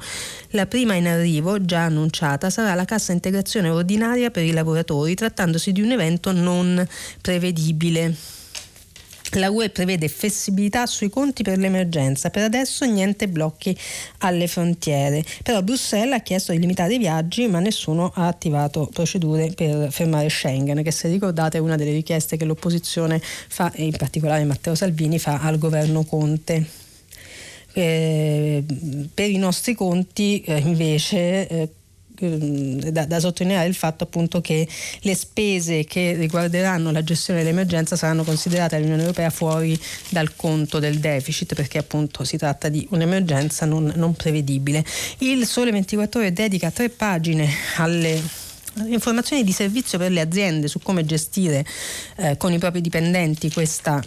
La prima in arrivo, già annunciata, sarà la cassa integrazione ordinaria per i lavoratori, trattando trattandosi di un evento non prevedibile. La UE prevede flessibilità sui conti per l'emergenza, per adesso niente blocchi alle frontiere, però Bruxelles ha chiesto di limitare i viaggi ma nessuno ha attivato procedure per fermare Schengen, che se ricordate è una delle richieste che l'opposizione fa, e in particolare Matteo Salvini fa al governo Conte. Eh, per i nostri conti eh, invece eh, da, da, sottolineare il fatto appunto che le spese che riguarderanno la gestione dell'emergenza saranno considerate dall'Unione Europea fuori dal conto del deficit perché appunto si tratta di un'emergenza non, non prevedibile. Il Sole 24 Ore dedica tre pagine alle informazioni di servizio per le aziende su come gestire eh, con i propri dipendenti questa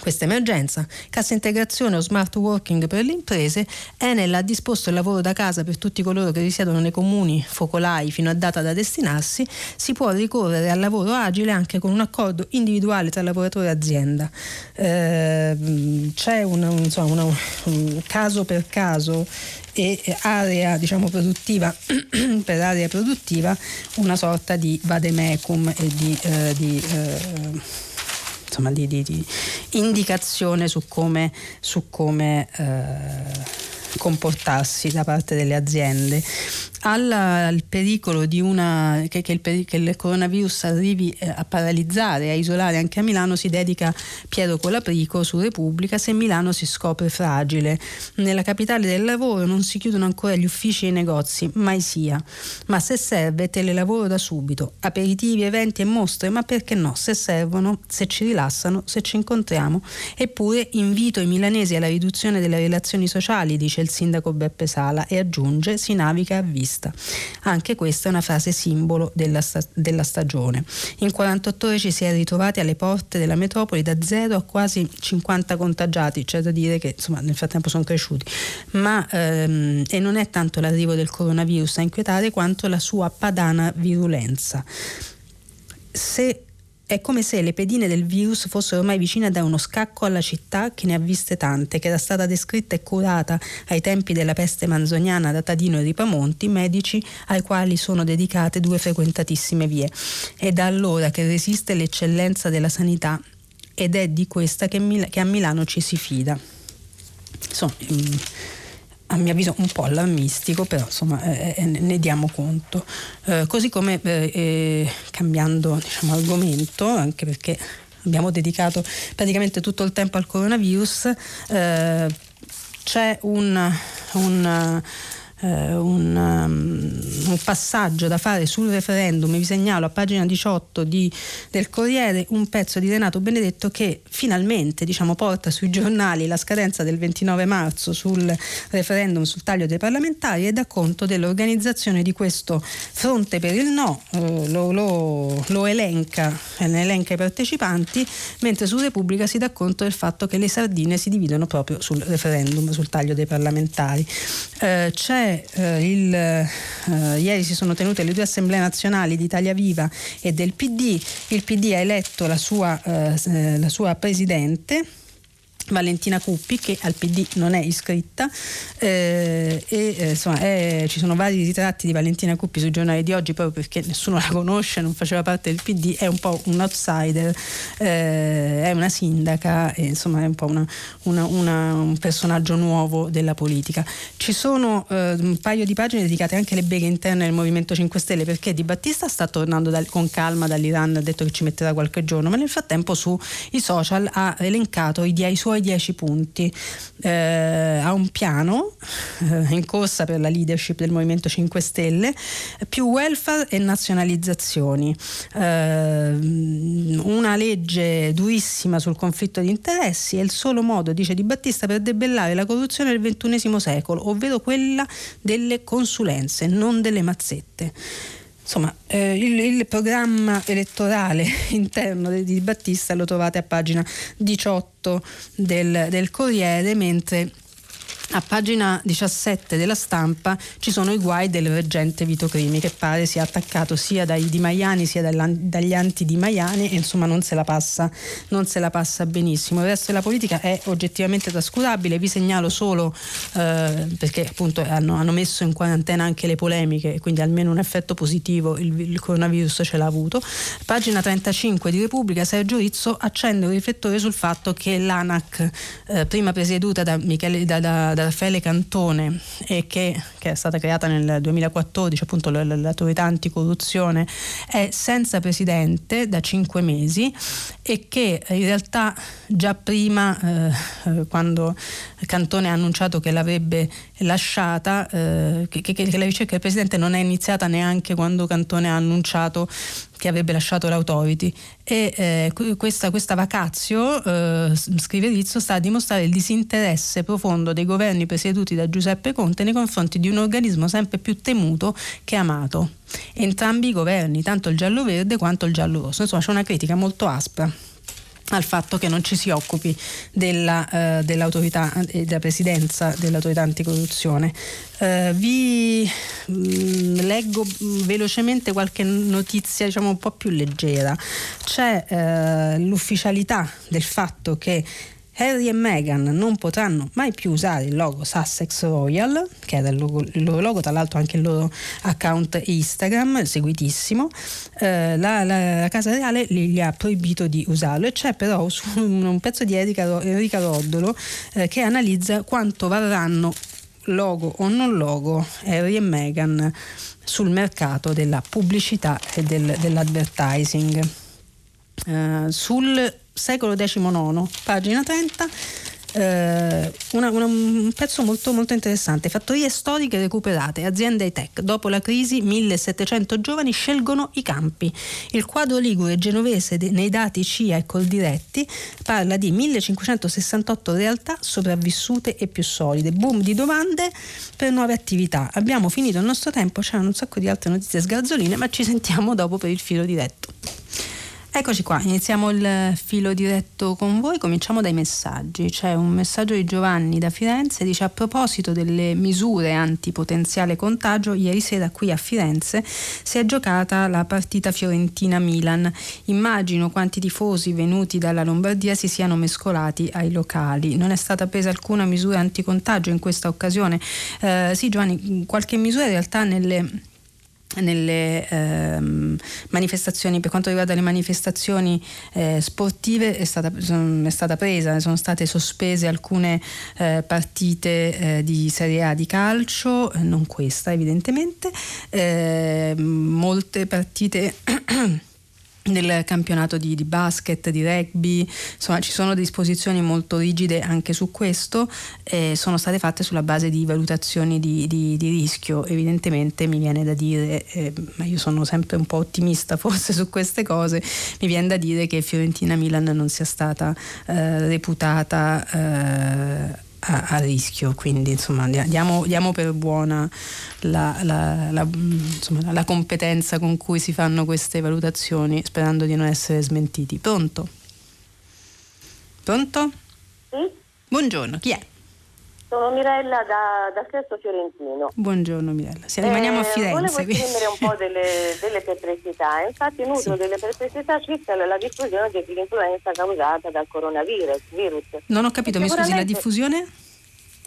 questa emergenza. Cassa integrazione o smart working per le imprese, Enel ha disposto il lavoro da casa per tutti coloro che risiedono nei comuni focolai fino a data da destinarsi, si può ricorrere al lavoro agile anche con un accordo individuale tra lavoratore e azienda. Eh, c'è una, insomma, una, un caso per caso e area diciamo, produttiva per area produttiva una sorta di vademecum e di, eh, di eh, insomma, di, di, di indicazione su come, su come eh, comportarsi da parte delle aziende alla, al pericolo una, che, che, il, che, il, coronavirus arrivi eh, a paralizzare, a isolare anche a Milano, si dedica Piero Colaprico su Repubblica se Milano si scopre fragile. Nella capitale del lavoro non si chiudono ancora gli uffici e i negozi, mai sia. Ma se serve telelavoro da subito, aperitivi, eventi e mostre, ma perché no? Se servono, se ci rilassano, se ci incontriamo. Eppure invito i milanesi alla riduzione delle relazioni sociali, dice il sindaco Beppe Sala e aggiunge si naviga a vista vista. Anche questa è una frase simbolo della, sta- della stagione. In 48 ore ci si è ritrovati alle porte della metropoli da 0 a quasi 50 contagiati, c'è da dire che insomma, nel frattempo sono cresciuti, ma ehm, e non è tanto l'arrivo del coronavirus a inquietare quanto la sua padana virulenza. Se è come se le pedine del virus fossero ormai vicine da uno scacco alla città che ne ha viste tante, che era stata descritta e curata ai tempi della peste manzoniana da Tadino e Ripamonti, medici ai quali sono dedicate due frequentatissime vie. È da allora che resiste l'eccellenza della sanità ed è di questa che, a Milano ci si fida. Insomma, mm, a mio avviso un po' allarmistico, però insomma eh, eh, ne diamo conto. Eh, così come eh, eh, cambiando diciamo, argomento, anche perché abbiamo dedicato praticamente tutto il tempo al coronavirus, eh, c'è un, un eh, un, um, un, passaggio da fare sul referendum, vi segnalo a pagina 18 di, del Corriere un pezzo di Renato Benedetto che finalmente diciamo, porta sui giornali la scadenza del 29 marzo sul referendum sul taglio dei parlamentari e dà conto dell'organizzazione di questo fronte per il no, eh, lo, lo, lo elenca, eh, ne elenca i partecipanti, mentre su Repubblica si dà conto del fatto che le sardine si dividono proprio sul referendum, sul taglio dei parlamentari. Eh, c'è eh, il, eh, ieri si sono tenute le due assemblee nazionali di Italia Viva e del PD, il PD ha eletto la sua, eh, la sua presidente Valentina Cuppi che al PD non è iscritta eh, e eh, insomma è, ci sono vari ritratti di Valentina Cuppi sui giornali di oggi proprio perché nessuno la conosce, non faceva parte del PD, è un po' un outsider, eh, è una sindaca e insomma è un po' una, una, una, un personaggio nuovo della politica. Ci sono eh, un paio di pagine dedicate anche alle beghe interne del Movimento 5 Stelle perché Di Battista sta tornando dal, con calma dall'Iran, ha detto che ci metterà qualche giorno, ma nel frattempo sui social ha elencato i suoi 10 punti. Eh, ha un piano eh, in corsa per la leadership del Movimento 5 Stelle, più welfare e nazionalizzazioni. Eh, una legge durissima sul conflitto di interessi è il solo modo, dice Di Battista, per debellare la corruzione del XXI secolo, ovvero quella delle consulenze, non delle mazzette. Insomma, eh, il, il, programma elettorale interno di, di Battista lo trovate a pagina 18 del, del Corriere, mentre a pagina 17 della stampa ci sono i guai del reggente Vito Crimi che pare sia attaccato sia dai Di Maiani sia dagli anti Di Maiani e insomma non se, passa, non se, la passa, benissimo. Il resto della politica è oggettivamente trascurabile, vi segnalo solo eh, perché appunto hanno, hanno, messo in quarantena anche le polemiche quindi almeno un effetto positivo il, il coronavirus ce l'ha avuto. Pagina 35 di Repubblica, Sergio Rizzo accende un riflettore sul fatto che l'ANAC, eh, prima presieduta da, Michele, da, da da Raffaele Cantone e che, che, è stata creata nel 2014, appunto l'autorità anticorruzione, è senza presidente da cinque mesi e che in realtà già prima, eh, quando Cantone ha annunciato che l'avrebbe lasciata, eh, che, che, che la ricerca del presidente non è iniziata neanche quando Cantone ha annunciato che avrebbe lasciato l'autority. E eh, questa, questa vacazio, eh, scrive Rizzo, sta a dimostrare il disinteresse profondo dei governi presieduti da Giuseppe Conte nei confronti di un organismo sempre più temuto che amato. Entrambi i governi, tanto il giallo-verde quanto il giallo-rosso, insomma c'è una critica molto aspra al fatto che non ci si occupi della, uh, dell'autorità e della presidenza dell'autorità anticorruzione. Uh, vi mh, mm, leggo mm, velocemente qualche notizia diciamo un po' più leggera. C'è uh, l'ufficialità del fatto che Harry e Meghan non potranno mai più usare il logo Sussex Royal, che era il, logo, il loro logo, tra l'altro anche il loro account Instagram, seguitissimo. Eh, la, la, la, Casa Reale gli ha proibito di usarlo e c'è però un, un pezzo di Enrica, Enrica Roddolo eh, che analizza quanto varranno logo o non logo, Harry e Meghan sul mercato della pubblicità e del, dell'advertising. Uh, sul secolo XIX, pagina 30, eh, una, una, un pezzo molto, molto interessante. Fattorie storiche recuperate, aziende high-tech. Dopo la crisi 1700 giovani scelgono i campi. Il quadro ligure genovese de, nei dati CIA e Coldiretti parla di 1568 realtà sopravvissute e più solide. Boom di domande per nuove attività. Abbiamo finito il nostro tempo, c'erano un sacco di altre notizie sgarzoline, ma ci sentiamo dopo per il filo diretto. Eccoci qua, iniziamo il filo diretto con voi, cominciamo dai messaggi. C'è un messaggio di Giovanni da Firenze, dice a proposito delle misure antipotenziale contagio, ieri sera qui a Firenze si è giocata la partita Fiorentina-Milan. Immagino quanti tifosi venuti dalla Lombardia si siano mescolati ai locali. Non è stata presa alcuna misura anticontagio in questa occasione? Eh, sì Giovanni, qualche misura in realtà nelle nelle ehm, manifestazioni, per quanto riguarda le manifestazioni eh, sportive è stata, è stata, presa, sono state sospese alcune eh, partite eh, di Serie A di calcio, non questa evidentemente, ehm, molte partite del campionato di, di, basket, di rugby, insomma ci sono disposizioni molto rigide anche su questo, eh, sono state fatte sulla base di valutazioni di, di, di rischio, evidentemente mi viene da dire, eh, ma io sono sempre un po' ottimista forse su queste cose, mi viene da dire che Fiorentina-Milan non sia stata eh, reputata eh, a, a, rischio, quindi insomma diamo, diamo per buona la, la, la, insomma, la, competenza con cui si fanno queste valutazioni, sperando di non essere smentiti. Pronto? Pronto? Sì? Buongiorno, chi è? Sono Mirella da, da Sesto Fiorentino. Buongiorno Mirella, sì, rimaniamo eh, a Firenze. Volevo esprimere un po' delle, delle perplessità, infatti nutro sì. delle perplessità circa la diffusione dell'influenza causata dal coronavirus. Virus. Non ho capito, mi scusi, la diffusione?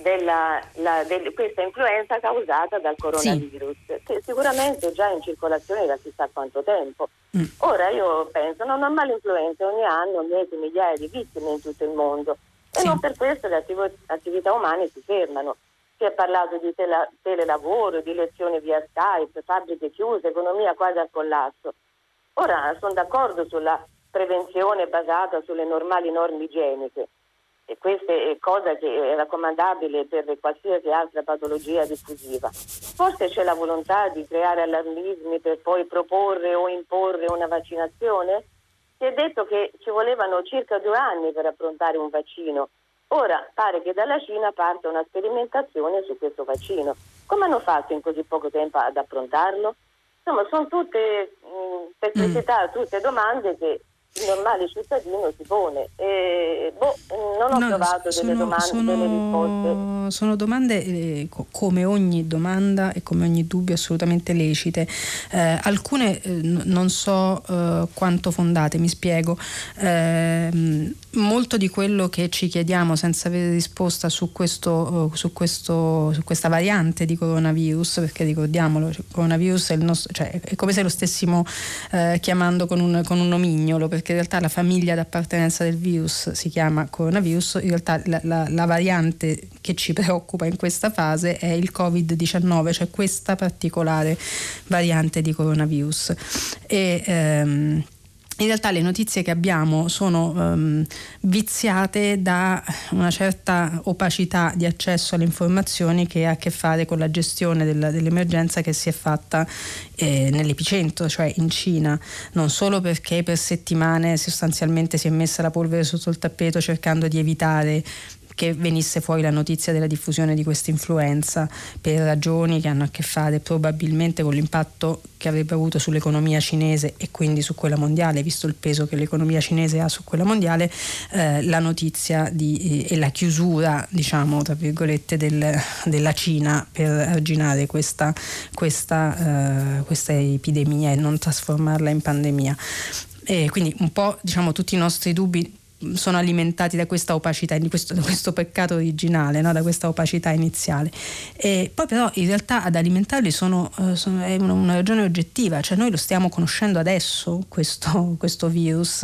Della, la, del, questa influenza causata dal coronavirus, sì. che sicuramente è già in circolazione da chissà quanto tempo. Mm. Ora io penso, una normale influenza ogni anno miete migliaia di vittime in tutto il mondo e sì. non per questo le attiv- attività umane si fermano. Si è parlato di tele- telelavoro, di lezioni via Skype, fabbriche chiuse, economia quasi al collasso. Ora sono d'accordo sulla prevenzione basata sulle normali norme igieniche e questa è cosa che è raccomandabile per qualsiasi altra patologia diffusiva. Forse c'è la volontà di creare allarmismi per poi proporre o imporre una vaccinazione? Si è detto che ci volevano circa due anni per approntare un vaccino. Ora pare che dalla Cina parta una sperimentazione su questo vaccino. Come hanno fatto in così poco tempo ad approntarlo? Insomma, sono tutte mh, perplessità, mm. tutte domande che il normale cittadino si pone. E, boh, non ho no, trovato sono, delle domande, sono, delle risposte. Sono domande eh, come ogni domanda e come ogni dubbio assolutamente lecite. Eh, alcune eh, non so eh, quanto fondate, mi spiego. Ehm, molto di quello che ci chiediamo senza avere risposta su, questo, su, questo, su questa variante di coronavirus, perché ricordiamolo, il coronavirus è, nostro, cioè, è come se lo stessimo eh, chiamando con un, con un nomignolo, perché in realtà la famiglia d'appartenenza del virus si chiama coronavirus, in realtà la, la, la variante che ci preoccupa in questa fase è il Covid-19, cioè questa particolare variante di coronavirus. E, ehm, in realtà le notizie che abbiamo sono um, viziate da una certa opacità di accesso alle informazioni che ha a che fare con la gestione della, dell'emergenza che si è fatta eh, nell'epicentro, cioè in Cina, non solo perché per settimane sostanzialmente si è messa la polvere sotto il tappeto cercando di evitare che venisse fuori la notizia della diffusione di questa influenza per ragioni che hanno a che fare probabilmente con l'impatto che avrebbe avuto sull'economia cinese e quindi su quella mondiale, visto il peso che l'economia cinese ha su quella mondiale, eh, la notizia di, eh, e la chiusura, diciamo, tra virgolette, del, della Cina per arginare questa, questa, eh, questa epidemia e non trasformarla in pandemia. E quindi un po' diciamo tutti i nostri dubbi sono alimentati da questa opacità, questo, da questo peccato originale, no? da questa opacità iniziale. E poi però in realtà ad alimentarli sono, uh, sono, è una, una, ragione oggettiva, cioè noi lo stiamo conoscendo adesso questo, questo virus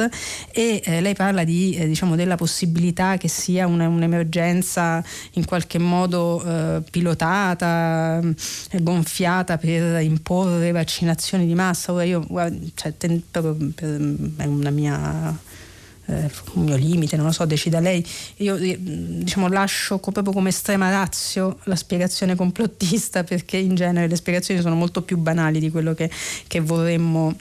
e eh, lei parla di, eh, diciamo, della possibilità che sia una, un'emergenza in qualche modo eh, pilotata, gonfiata per imporre vaccinazioni di massa. Ora io guarda, cioè, ten, proprio per, è una mia eh, un mio limite, non lo so, decida lei. Io eh, diciamo, lascio proprio come estrema razio la spiegazione complottista perché in genere le spiegazioni sono molto più banali di quello che, che vorremmo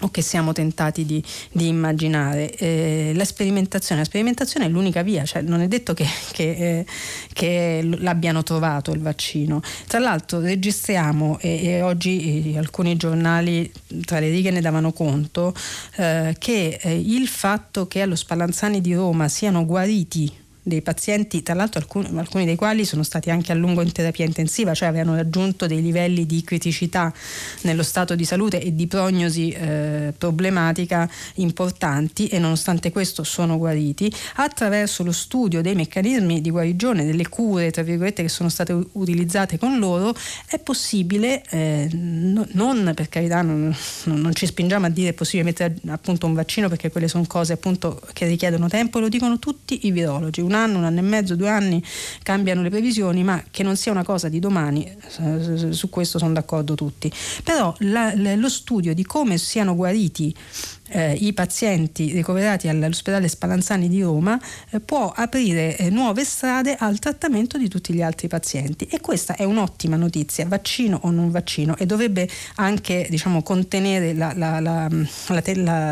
o che siamo tentati di, di immaginare. Eh, la, sperimentazione, la sperimentazione è l'unica via, cioè non è detto che, che, eh, che, l'abbiano trovato il vaccino. Tra l'altro registriamo, e, e oggi eh, alcuni giornali tra le righe ne davano conto, eh, che eh, il fatto che allo Spallanzani di Roma siano guariti dei pazienti, tra l'altro alcuni, alcuni, dei quali sono stati anche a lungo in terapia intensiva, cioè avevano raggiunto dei livelli di criticità nello stato di salute e di prognosi eh, problematica importanti e nonostante questo sono guariti, attraverso lo studio dei meccanismi di guarigione, delle cure, tra virgolette, che sono state utilizzate con loro, è possibile, eh, no, non per carità, non, non, ci spingiamo a dire è possibile mettere appunto un vaccino perché quelle sono cose appunto che richiedono tempo, lo dicono tutti i virologi un anno, un anno e mezzo, due anni cambiano le previsioni, ma che non sia una cosa di domani, su questo sono d'accordo tutti. Però la, lo studio di come siano guariti eh, i pazienti ricoverati all'ospedale Spallanzani di Roma eh, può aprire eh, nuove strade al trattamento di tutti gli altri pazienti e questa è un'ottima notizia, vaccino o non vaccino e dovrebbe anche diciamo, contenere la, la, la,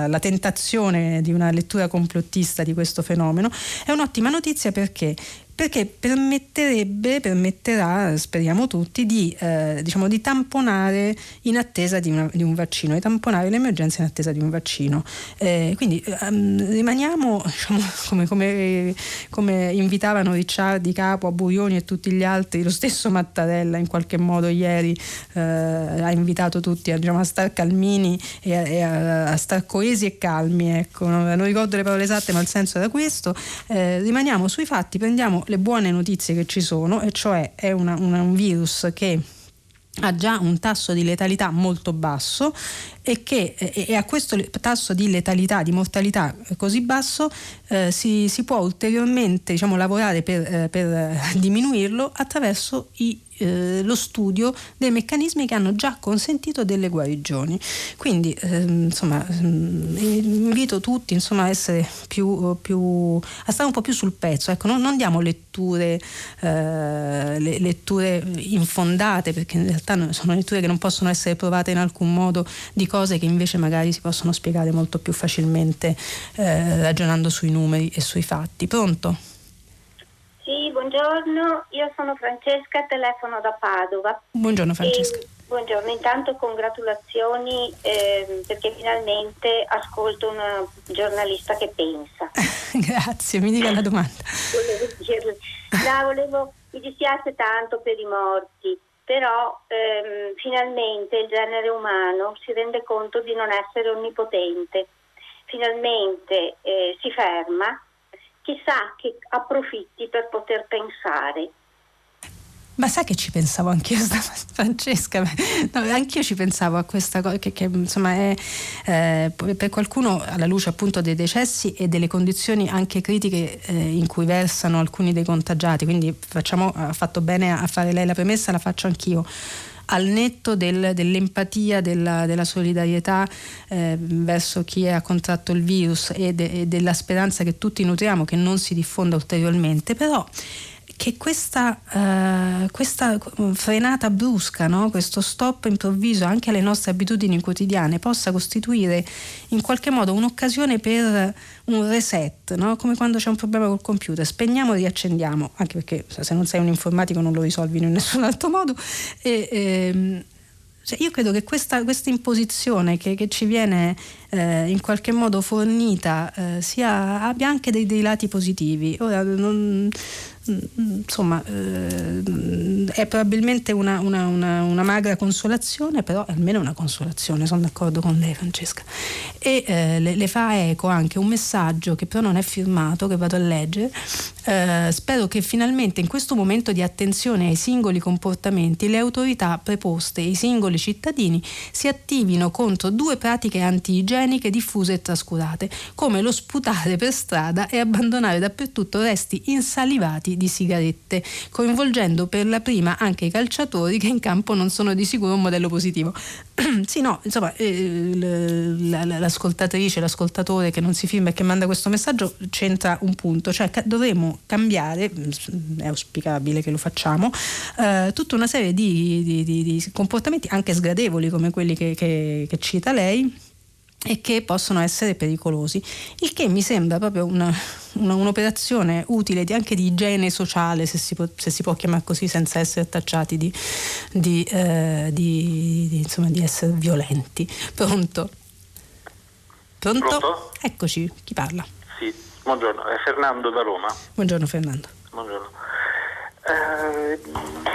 la, tentazione di una lettura complottista di questo fenomeno. È un'ottima notizia perché perché permetterebbe, permetterà, speriamo tutti, di, eh, diciamo, di tamponare in attesa di, una, di, un vaccino, di tamponare l'emergenza in attesa di un vaccino. Eh, quindi ehm, rimaniamo, diciamo, come, come, come, invitavano Ricciardi, Capo, Burioni e tutti gli altri, lo stesso Mattarella in qualche modo ieri eh, ha invitato tutti a, diciamo, a star calmini e, a, e a, a, star coesi e calmi. Ecco. Non, non, ricordo le parole esatte, ma il senso era questo. Eh, rimaniamo sui fatti, prendiamo le buone notizie che ci sono, e cioè è una, una, un virus che ha già un tasso di letalità molto basso e che e a questo tasso di letalità, di mortalità così basso eh, si, si, può ulteriormente diciamo, lavorare per, eh, per diminuirlo attraverso i eh, lo studio dei meccanismi che hanno già consentito delle guarigioni. Quindi ehm, insomma, mm, invito tutti insomma, a essere più, più, a stare un po' più sul pezzo, ecco, non, non diamo letture, eh, le, letture infondate, perché in realtà sono letture che non possono essere provate in alcun modo di cose che invece magari si possono spiegare molto più facilmente eh, ragionando sui numeri e sui fatti. Pronto? Sì, buongiorno, io sono Francesca, telefono da Padova. Buongiorno Francesca. E, buongiorno, intanto congratulazioni eh, perché finalmente ascolto una giornalista che pensa. Grazie, mi dica la domanda. volevo dirle, no, volevo, mi dispiace tanto per i morti, però ehm, finalmente il genere umano si rende conto di non essere onnipotente, finalmente eh, si ferma chissà che approfitti per poter pensare. Ma sai che ci pensavo anch'io, Francesca? No, anch'io ci pensavo a questa cosa, che, che insomma è eh, per qualcuno alla luce appunto dei decessi e delle condizioni anche critiche eh, in cui versano alcuni dei contagiati, quindi facciamo, ha fatto bene a fare lei la premessa, la faccio anch'io al netto del, dell'empatia, della, della solidarietà eh, verso chi ha contratto il virus e, de, e della speranza che tutti nutriamo che non si diffonda ulteriormente, però che questa, uh, questa frenata brusca, no? questo stop improvviso anche alle nostre abitudini quotidiane possa costituire in qualche modo un'occasione per un reset, no? come quando c'è un problema col computer, spegniamo e riaccendiamo, anche perché se non sei un informatico non lo risolvi in nessun altro modo. E, ehm, cioè io credo che questa, questa imposizione che, che, ci viene eh, in qualche modo fornita eh, sia, abbia anche dei, dei, lati positivi. Ora, non, insomma eh, è probabilmente una, una, una, una, magra consolazione, però almeno una consolazione, sono d'accordo con lei Francesca. E eh, le, le, fa eco anche un messaggio che però non è firmato, che vado a leggere. Eh, spero che finalmente in questo momento di attenzione ai singoli comportamenti le autorità preposte e i singoli cittadini si attivino contro due pratiche anti-igieniche diffuse e trascurate, come lo sputare per strada e abbandonare dappertutto resti insalivati di sigarette, coinvolgendo per la prima anche i calciatori che in campo non sono di sicuro un modello positivo. sì, no, insomma, eh, l'ascoltatrice, l'ascoltatore che non si firma e che manda questo messaggio c'entra un punto, cioè dovremmo cambiare, è auspicabile che lo facciamo, eh, tutta una serie di, di, di, di, comportamenti anche sgradevoli come quelli che, che, che cita lei e che possono essere pericolosi, il che mi sembra proprio una, una, un'operazione utile di, anche di igiene sociale, se si, può, se si, può, chiamare così, senza essere tacciati di, di, eh, di insomma, essere violenti. Pronto? Pronto? Pronto? Eccoci, chi parla? Sì, buongiorno, è Fernando da Roma. Buongiorno Fernando. Buongiorno. Eh,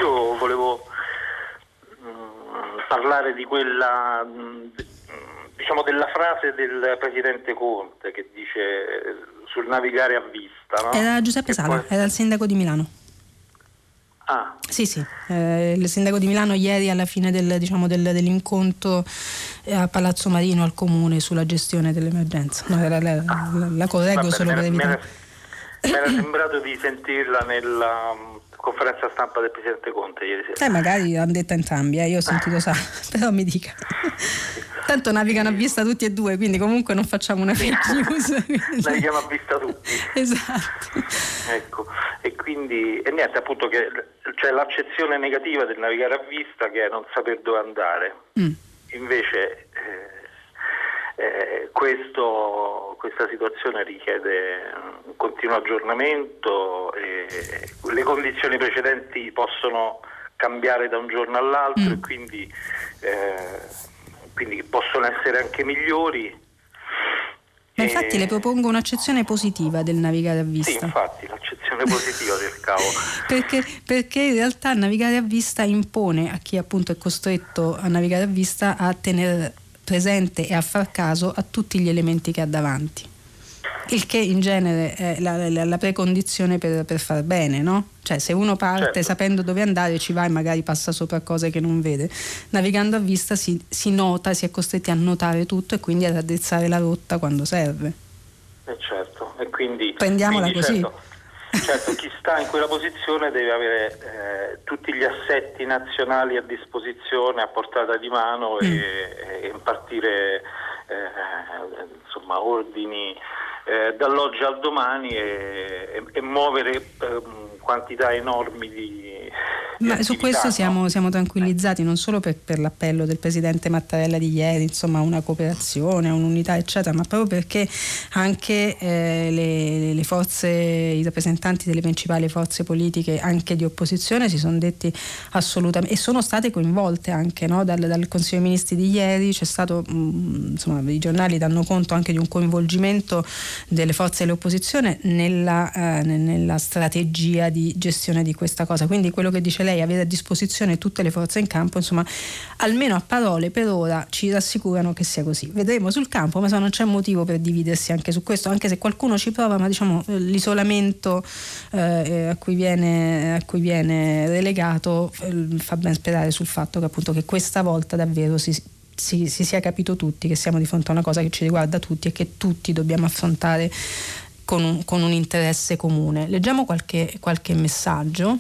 io volevo mm, parlare di quella... Mm, diciamo della frase del presidente Conte che dice eh, sul navigare a vista. No? Era Giuseppe Sala, era il sindaco di Milano. Ah. Sì, sì, eh, il sindaco di Milano ieri alla fine del, diciamo, del, dell'incontro eh, a Palazzo Marino al comune sulla gestione dell'emergenza. No, la, la, la, la correggo solo per evitare. Mi era sembrato di sentirla nella conferenza stampa del Presidente Conte ieri sera. Eh, magari l'hanno detta entrambi, eh, io ho sentito sa, però mi dica. Tanto navigano a vista tutti e due, quindi comunque non facciamo una fake news. Navighiamo a vista tutti. Esatto. Ecco, e quindi, e niente, appunto che c'è l'accezione negativa del navigare a vista che è non saper dove andare. Mm. Invece... Eh, eh, questo, questa situazione richiede un continuo aggiornamento e le condizioni precedenti possono cambiare da un giorno all'altro mm. e quindi, eh, quindi, possono essere anche migliori. Ma infatti e... le propongo un'accezione positiva del navigare a vista. Sì, infatti, l'accezione positiva del cavo. perché, perché in realtà navigare a vista impone a chi appunto è costretto a navigare a vista a tenere presente e a far caso a tutti gli elementi che ha davanti. Il che in genere è la, la, la precondizione per, per, far bene, no? Cioè se uno parte certo. sapendo dove andare ci va e magari passa sopra cose che non vede. Navigando a vista si, si nota, si è costretti a notare tutto e quindi ad addrizzare la rotta quando serve. Eh certo, e quindi... Prendiamola quindi, così. Certo. Certo, chi sta in quella posizione deve avere eh, tutti gli assetti nazionali a disposizione, a portata di mano mm. e, e, impartire eh, insomma, ordini eh, dall'oggi al domani e, e muovere ehm, quantità enormi di ma su questo siamo, siamo, tranquillizzati non solo per, per, l'appello del presidente Mattarella di ieri, insomma una cooperazione, un'unità eccetera, ma proprio perché anche eh, le, le, forze, i rappresentanti delle principali forze politiche anche di opposizione si sono detti assolutamente e sono state coinvolte anche no, dal, dal, Consiglio dei Ministri di ieri, c'è stato, mh, mm, insomma i giornali danno conto anche di un coinvolgimento delle forze dell'opposizione nella, eh, nella strategia di gestione di questa cosa, quindi quello che dice lei avere a disposizione tutte le forze in campo, insomma, almeno a parole per ora ci rassicurano che sia così. Vedremo sul campo, ma non c'è motivo per dividersi anche su questo, anche se qualcuno ci prova, ma diciamo eh, l'isolamento eh, a, cui viene, a, cui viene, relegato eh, fa ben sperare sul fatto che appunto che questa volta davvero si, si, si sia capito tutti che siamo di fronte a una cosa che ci riguarda tutti e che tutti dobbiamo affrontare con un, con un interesse comune. Leggiamo qualche, qualche messaggio.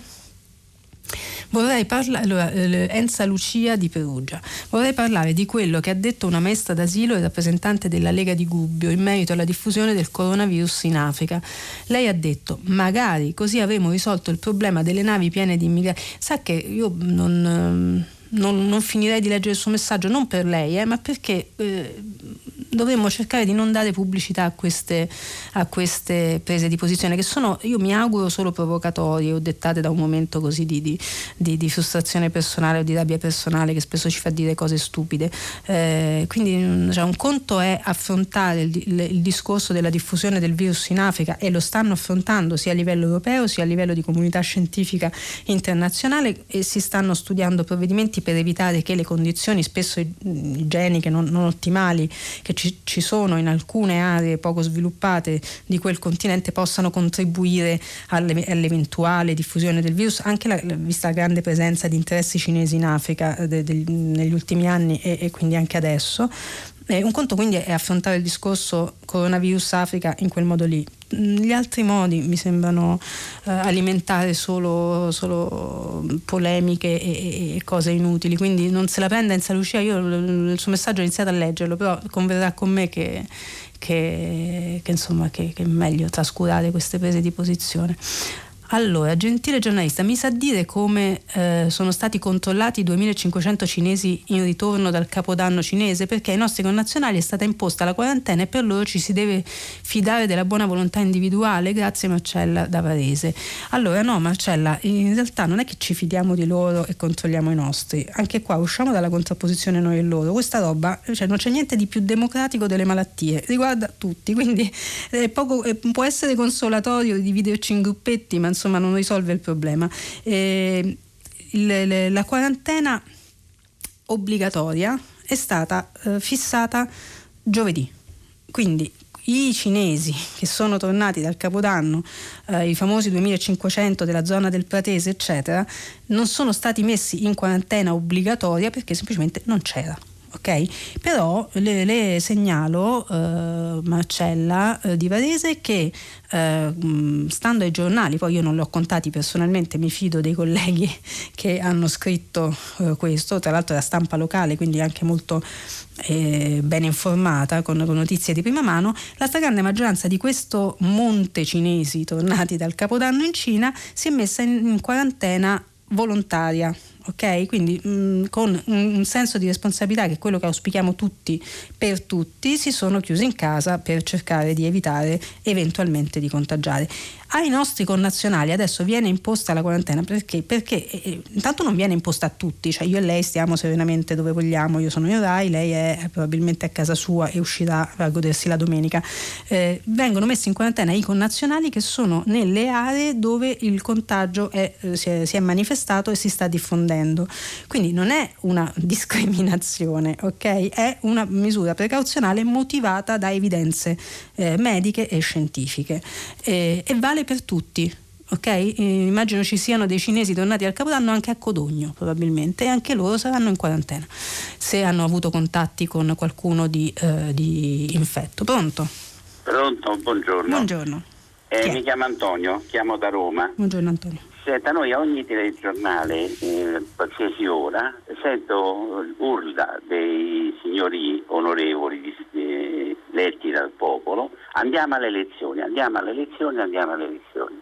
Vorrei parlare, allora, Enza Lucia di Perugia, vorrei parlare di quello che ha detto una maestra d'asilo e rappresentante della Lega di Gubbio in merito alla diffusione del coronavirus in Africa. Lei ha detto, magari così avremo risolto il problema delle navi piene di immigrati. Sa che io non... Non, non, finirei di leggere il suo messaggio, non per lei, eh, ma perché eh, dovremmo cercare di non dare pubblicità a queste, a queste, prese di posizione che sono, io mi auguro, solo provocatorie o dettate da un momento così di, di, di, di frustrazione personale o di rabbia personale che spesso ci fa dire cose stupide. Eh, quindi cioè, un conto è affrontare il, il, il, discorso della diffusione del virus in Africa e lo stanno affrontando sia a livello europeo sia a livello di comunità scientifica internazionale e si stanno studiando provvedimenti per evitare che le condizioni spesso igieniche non, non ottimali che ci, ci, sono in alcune aree poco sviluppate di quel continente possano contribuire alle, all'eventuale diffusione del virus, anche la, vista la grande presenza di interessi cinesi in Africa eh, de, de, negli ultimi anni e, e quindi anche adesso. Eh, un conto quindi è affrontare il discorso coronavirus Africa in quel modo lì. Gli altri modi mi sembrano eh, alimentare solo, solo polemiche e, e, cose inutili, quindi non se la prenda in Lucia, io il suo messaggio ho iniziato a leggerlo, però converrà con me che, che, che, insomma, che, che è meglio trascurare queste prese di posizione. Allora, gentile giornalista, mi sa dire come eh, sono stati controllati i 2500 cinesi in ritorno dal capodanno cinese? Perché ai nostri connazionali è stata imposta la quarantena e per loro ci si deve fidare della buona volontà individuale. Grazie Marcella da Varese. Allora, no, Marcella, in realtà non è che ci fidiamo di loro e controlliamo i nostri. Anche qua usciamo dalla contrapposizione noi e loro. Questa roba, cioè, non c'è niente di più democratico delle malattie, riguarda tutti. Quindi poco, può essere consolatorio dividerci in gruppetti, ma insomma non risolve il problema. Eh, il, la quarantena obbligatoria è stata eh, fissata giovedì. Quindi i cinesi che sono tornati dal Capodanno, eh, i famosi 2500 della zona del Pratese, eccetera, non sono stati messi in quarantena obbligatoria perché semplicemente non c'era ok? Però le, le segnalo, eh, Marcella eh, di Varese, che eh, stando ai giornali, poi io non li ho contati personalmente, mi fido dei colleghi che hanno scritto eh, questo, tra l'altro la stampa locale, quindi anche molto eh, ben informata con, con, notizie di prima mano, la stragrande maggioranza di questo monte cinesi tornati dal Capodanno in Cina si è messa in, in quarantena volontaria ok? Quindi mh, mm, con un, un, senso di responsabilità che è quello che auspichiamo tutti per tutti, si sono chiusi in casa per cercare di evitare eventualmente di contagiare ai nostri connazionali adesso viene imposta la quarantena perché? Perché eh, eh, intanto non viene imposta a tutti, cioè io e lei stiamo serenamente dove vogliamo, io sono in Rai, lei è probabilmente a casa sua e uscirà a godersi la domenica. Eh, vengono messi in quarantena i connazionali che sono nelle aree dove il contagio è, eh, si, è, si, è, manifestato e si sta diffondendo. Quindi non è una discriminazione, ok? È una misura precauzionale motivata da evidenze eh, mediche e scientifiche e vale uguale per tutti. Ok? Immagino ci siano dei cinesi tornati al Capodanno anche a Codogno probabilmente e anche loro saranno in quarantena se hanno avuto contatti con qualcuno di, eh, di infetto. Pronto? Pronto, buongiorno. Buongiorno. Eh, mi chiamo Antonio, chiamo da Roma. Buongiorno Antonio. Senta, noi a ogni telegiornale, eh, qualsiasi ora, sento urla dei signori onorevoli di, eh, eletti dal popolo, andiamo alle elezioni, andiamo alle elezioni, andiamo alle elezioni.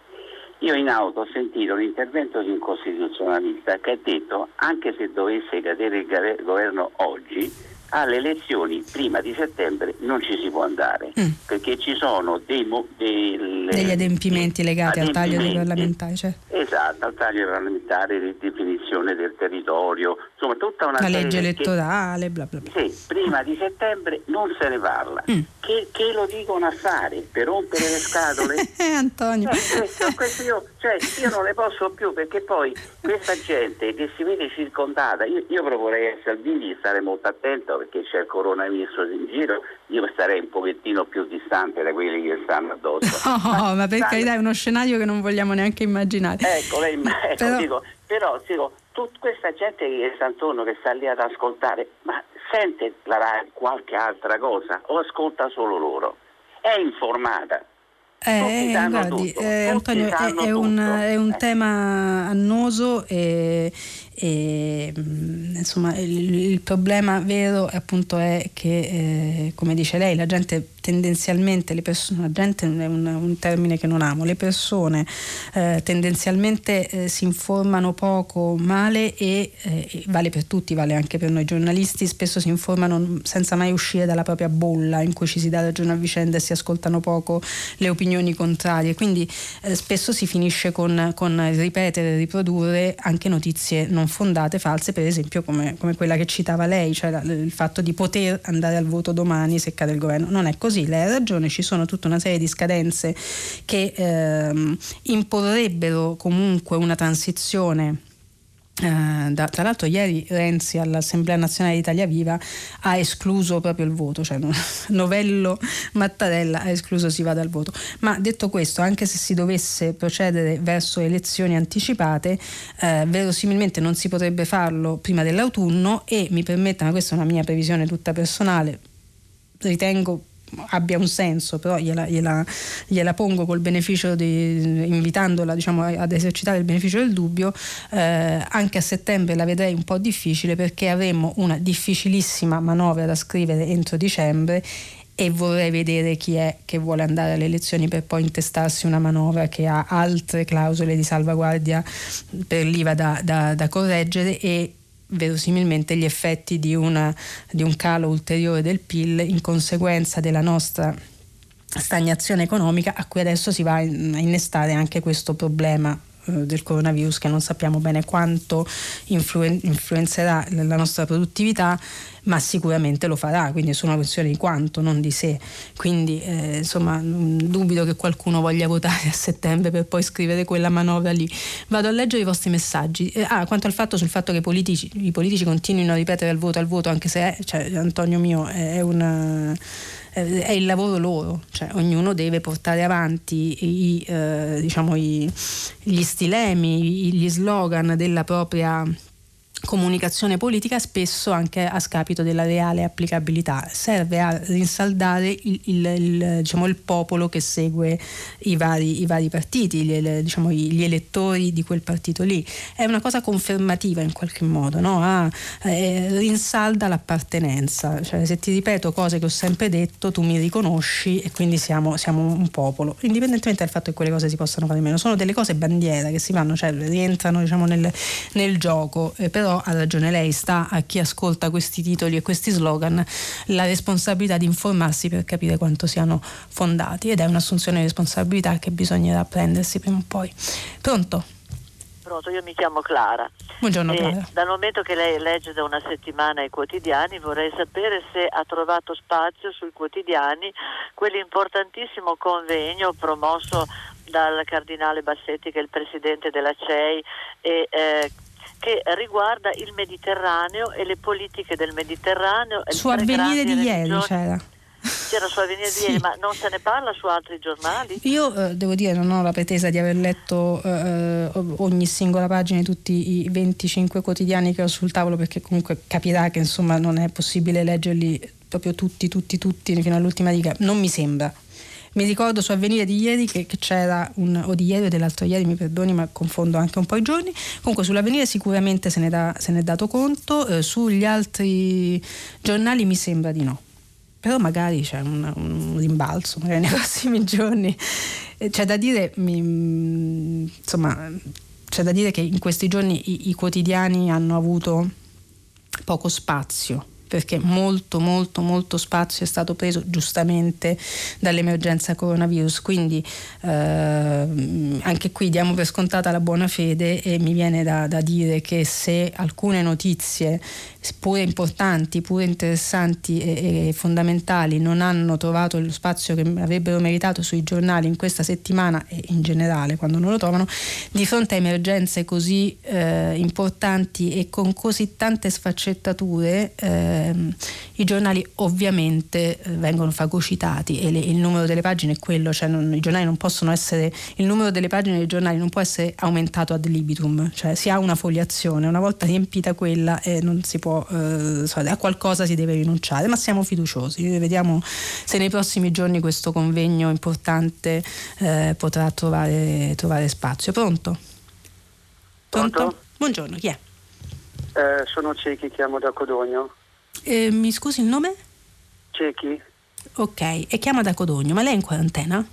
Io in auto ho sentito l'intervento di un costituzionalista che ha detto anche se dovesse cadere il governo oggi, alle elezioni prima di settembre non ci si può andare mm. perché ci sono dei, delle, degli adempimenti legati adempimenti, al taglio dei parlamentari. Cioè. Esatto, al taglio dei parlamentari, ridefinizione del territorio, insomma tutta una La legge elettorale, bla bla bla. Sì, prima di settembre non se ne parla. Mm. Che, che, lo dicono a fare per rompere le scatole? Eh, Antonio. Cioè, questo, questo io, cioè, io, non ne posso più perché poi questa gente che si vede circondata, io, io proporrei a Salvini di stare molto attento perché c'è il coronavirus in giro, io starei un pochettino più distante da quelli che stanno addosso. No, ma, ma per carità è uno scenario che non vogliamo neanche immaginare. Ecco, lei, ecco però... Dico, però dico, tutta questa gente che sta intorno, che sta lì ad ascoltare, ma sente la qualche altra cosa o ascolta solo loro? È informata. Eh, guardi, eh, Antonio, è, è, un, è, un, eh. tema annoso e, e mm, insomma il, il, problema vero appunto è che, eh, come dice lei, la gente tendenzialmente le persone, la gente è un, un, termine che non amo, le persone eh, tendenzialmente eh, si informano poco, male e eh, vale per tutti, vale anche per noi giornalisti, spesso si informano senza mai uscire dalla propria bolla in cui ci si dà ragione a vicenda e si ascoltano poco le opinioni contrarie, quindi eh, spesso si finisce con, con ripetere, riprodurre anche notizie non fondate, false, per esempio come, come quella che citava lei, cioè la, il fatto di poter andare al voto domani se cade il governo. Non è così, lei ha ragione, ci sono tutta una serie di scadenze che ehm, imporrebbero comunque una transizione Uh, da, tra l'altro ieri Renzi all'Assemblea Nazionale Italia Viva ha escluso proprio il voto, cioè Novello Mattarella ha escluso si va dal voto. Ma detto questo, anche se si dovesse procedere verso elezioni anticipate, uh, verosimilmente non si potrebbe farlo prima dell'autunno e mi permetta, ma questa è una mia previsione tutta personale, ritengo abbia un senso, però gliela, gliela, gliela pongo col beneficio di, invitandola diciamo, ad esercitare il beneficio del dubbio, eh, anche a settembre la vedrei un po' difficile perché avremo una difficilissima manovra da scrivere entro dicembre e vorrei vedere chi è che vuole andare alle elezioni per poi intestarsi una manovra che ha altre clausole di salvaguardia per l'IVA da, da, da correggere e verosimilmente gli effetti di, una, di un calo ulteriore del PIL in conseguenza della nostra stagnazione economica a cui adesso si va a innestare anche questo problema del coronavirus che non sappiamo bene quanto influen- influenzerà la nostra produttività ma sicuramente lo farà, quindi è solo una questione di quanto, non di sé. Quindi eh, insomma dubito che qualcuno voglia votare a settembre per poi scrivere quella manovra lì. Vado a leggere i vostri messaggi. Eh, ah, quanto al fatto sul fatto che i politici, i politici continuino a ripetere al voto al voto, anche se è, cioè, Antonio mio è una è il lavoro loro, cioè ognuno deve portare avanti i, eh, diciamo, i, gli stilemi, gli slogan della propria comunicazione politica spesso anche a scapito della reale applicabilità, serve a rinsaldare il, il, il, diciamo, il popolo che segue i vari, i vari partiti, gli, diciamo, gli, elettori di quel partito lì. È una cosa confermativa in qualche modo, no? ah, eh, rinsalda l'appartenenza, cioè, se ti ripeto cose che ho sempre detto tu mi riconosci e quindi siamo, siamo un popolo, indipendentemente dal fatto che quelle cose si possano fare meno, sono delle cose bandiera che si fanno, cioè rientrano diciamo, nel, nel gioco, eh, però ha ragione lei, sta a chi ascolta questi titoli e questi slogan la responsabilità di informarsi per capire quanto siano fondati ed è un'assunzione di responsabilità che bisognerà prendersi prima o poi. Pronto? Pronto, io mi chiamo Clara. Buongiorno e Clara. Dal momento che lei legge da una settimana i quotidiani vorrei sapere se ha trovato spazio sui quotidiani quell'importantissimo convegno promosso dal Cardinale Bassetti che è il presidente della CEI e eh, che riguarda il Mediterraneo e le politiche del Mediterraneo. Su avvenire di ieri c'era. C'era su avvenire sì. di ieri, ma non se ne parla su altri giornali? Io eh, devo dire non ho la pretesa di aver letto eh, ogni singola pagina di tutti i 25 quotidiani che ho sul tavolo perché comunque capirà che insomma non è possibile leggerli proprio tutti, tutti, tutti fino all'ultima riga. Non mi sembra, mi ricordo su Avvenire di ieri che, che, c'era un, o di ieri o dell'altro ieri, mi perdoni, ma confondo anche un po' i giorni. Comunque sull'Avvenire sicuramente se ne, da, se ne è dato conto, eh, sugli altri giornali mi sembra di no. Però magari c'è un, un rimbalzo, magari nei prossimi giorni. Eh, c'è da dire, mi, insomma, c'è da dire che in questi giorni i, i quotidiani hanno avuto poco spazio perché molto molto molto spazio è stato preso giustamente dall'emergenza coronavirus. Quindi eh, anche qui diamo per scontata la buona fede e mi viene da, da dire che se alcune notizie pure importanti, pure interessanti e, e, fondamentali non hanno trovato lo spazio che avrebbero meritato sui giornali in questa settimana e in generale quando non lo trovano, di fronte a emergenze così eh, importanti e con così tante sfaccettature eh, ehm, i giornali ovviamente eh, vengono fagocitati e le, il numero delle pagine è quello, cioè non, i giornali non possono essere, il numero delle pagine dei giornali non può essere aumentato ad libitum, cioè si ha una foliazione, una volta riempita quella e non si può, eh, a qualcosa si deve rinunciare, ma siamo fiduciosi, vediamo se nei prossimi giorni questo convegno importante eh, potrà trovare, trovare spazio. Pronto? Pronto? Pronto? Buongiorno, chi è? Eh, sono Ciechi, chiamo da Codogno. Eh, mi scusi il nome? Ciechi. Ok, e chiama da Codogno, ma lei è in quarantena?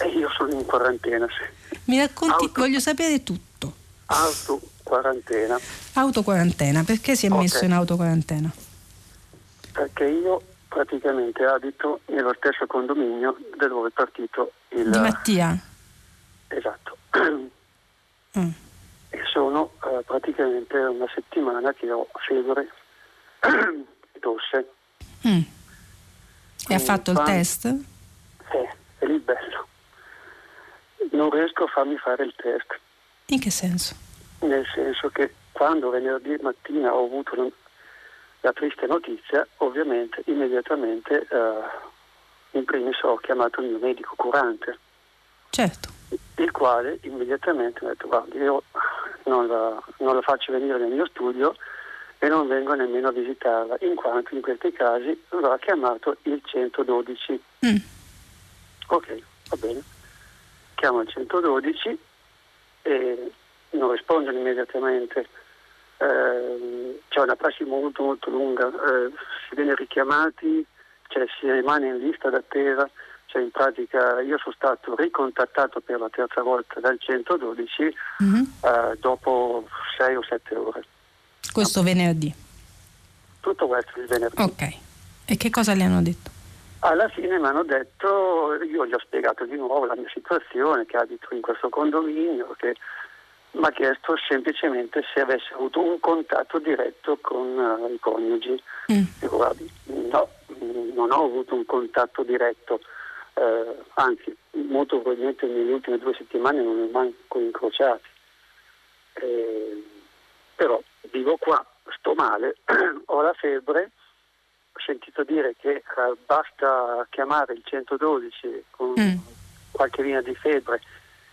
Eh, io sono in quarantena, sì. Mi racconti, Auto... voglio sapere tutto. Auto quarantena. Auto quarantena, perché si è okay. messo in auto quarantena? Perché io praticamente abito nello stesso condominio da dove è partito il... Di Mattia? Esatto. Mm. E sono uh, praticamente una settimana che ho febbre tosse. Mm. E ha fatto il test? Sì, è lì bello. Non riesco a farmi fare il test. In che senso? Nel senso che quando venerdì mattina ho avuto la triste notizia, ovviamente immediatamente uh, in primis ho chiamato il mio medico curante. Certo. Il quale immediatamente mi ha detto guarda io non la, non la faccio venire nel mio studio e non vengo nemmeno a visitarla, in quanto in questi casi va chiamato il 112. Mm. Ok, va bene. Chiamo il 112 e non rispondono immediatamente eh, c'è una prassi molto molto lunga, eh, si viene richiamati, cioè si rimane in lista d'attesa, cioè in pratica io sono stato ricontattato per la terza volta dal 112 mm-hmm. eh, dopo 6 o 7 ore. Questo no. venerdì? Tutto questo il venerdì. Ok, e che cosa le hanno detto? Alla fine mi hanno detto, io gli ho spiegato di nuovo la mia situazione, che abito in questo condominio, che mi ha chiesto semplicemente se avessi avuto un contatto diretto con uh, i coniugi. Mm. Dico, guardi, no, non ho avuto un contatto diretto, eh, anzi, molto probabilmente nelle ultime due settimane non ho manco incrociati. Eh, però vivo qua, sto male, ho la febbre, ho sentito dire che eh, basta chiamare il 112 con mm. qualche linea di febbre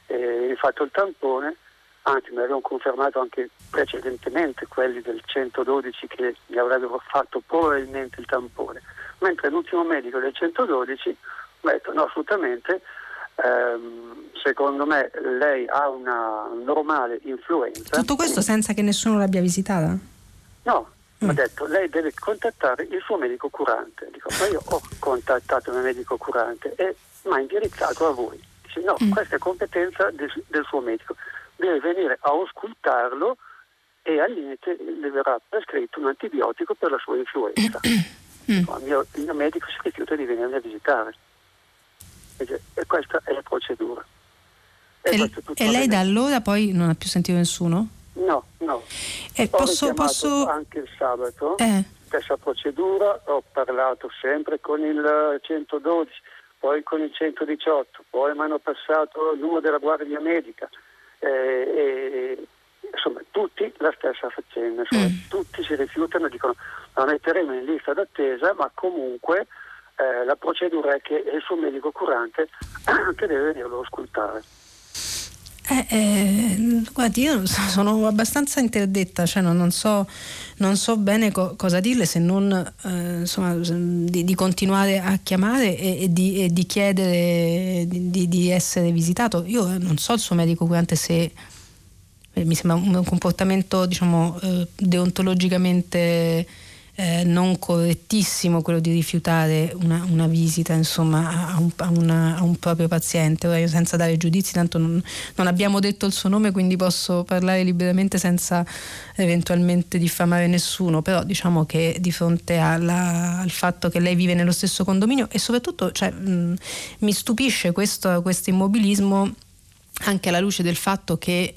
e hai fatto il tampone anzi mi avevano confermato anche precedentemente quelli del 112 che mi avrebbero fatto probabilmente il tampone, mentre l'ultimo medico del 112 mi ha detto no assolutamente, ehm, secondo me lei ha una normale influenza. Tutto questo senza che nessuno l'abbia visitata? No, mm. mi ha detto lei deve contattare il suo medico curante. Dico, ma io ho contattato il mio medico curante e mi ha indirizzato a voi. Dice no, mm. questa è competenza del, del suo medico deve venire a auscultarlo e al limite le verrà prescritto un antibiotico per la sua influenza. Mm. il, mio, il, mio, medico si rifiuta di venirmi a visitare. E questa è la procedura. E, e, e lei da allora poi non ha più sentito nessuno? No, no. E posso, posso... anche il sabato, eh. stessa procedura, ho parlato sempre con il 112, poi con il 118, poi mi hanno passato il numero della guardia medica eh, insomma tutti la stessa faccenda, insomma, mm. tutti si rifiutano, dicono la metteremo in lista d'attesa, ma comunque eh, la procedura è che il suo medico curante che deve venirlo a auscultare. Eh, eh, guardi, io sono abbastanza interdetta, cioè non, non, so, non so, bene co- cosa dirle se non eh, insomma, di, di, continuare a chiamare e, e, di, e di, chiedere di, di, essere visitato. Io non so il suo medico curante se eh, mi sembra un, un comportamento diciamo, eh, deontologicamente eh, non correttissimo quello di rifiutare una, una visita insomma, a, un, a, una, a, un, proprio paziente. Ora io senza dare giudizi, tanto non, non, abbiamo detto il suo nome, quindi posso parlare liberamente senza eventualmente diffamare nessuno, però diciamo che di fronte alla, al fatto che lei vive nello stesso condominio e soprattutto cioè, mh, mi stupisce questo, questo immobilismo anche alla luce del fatto che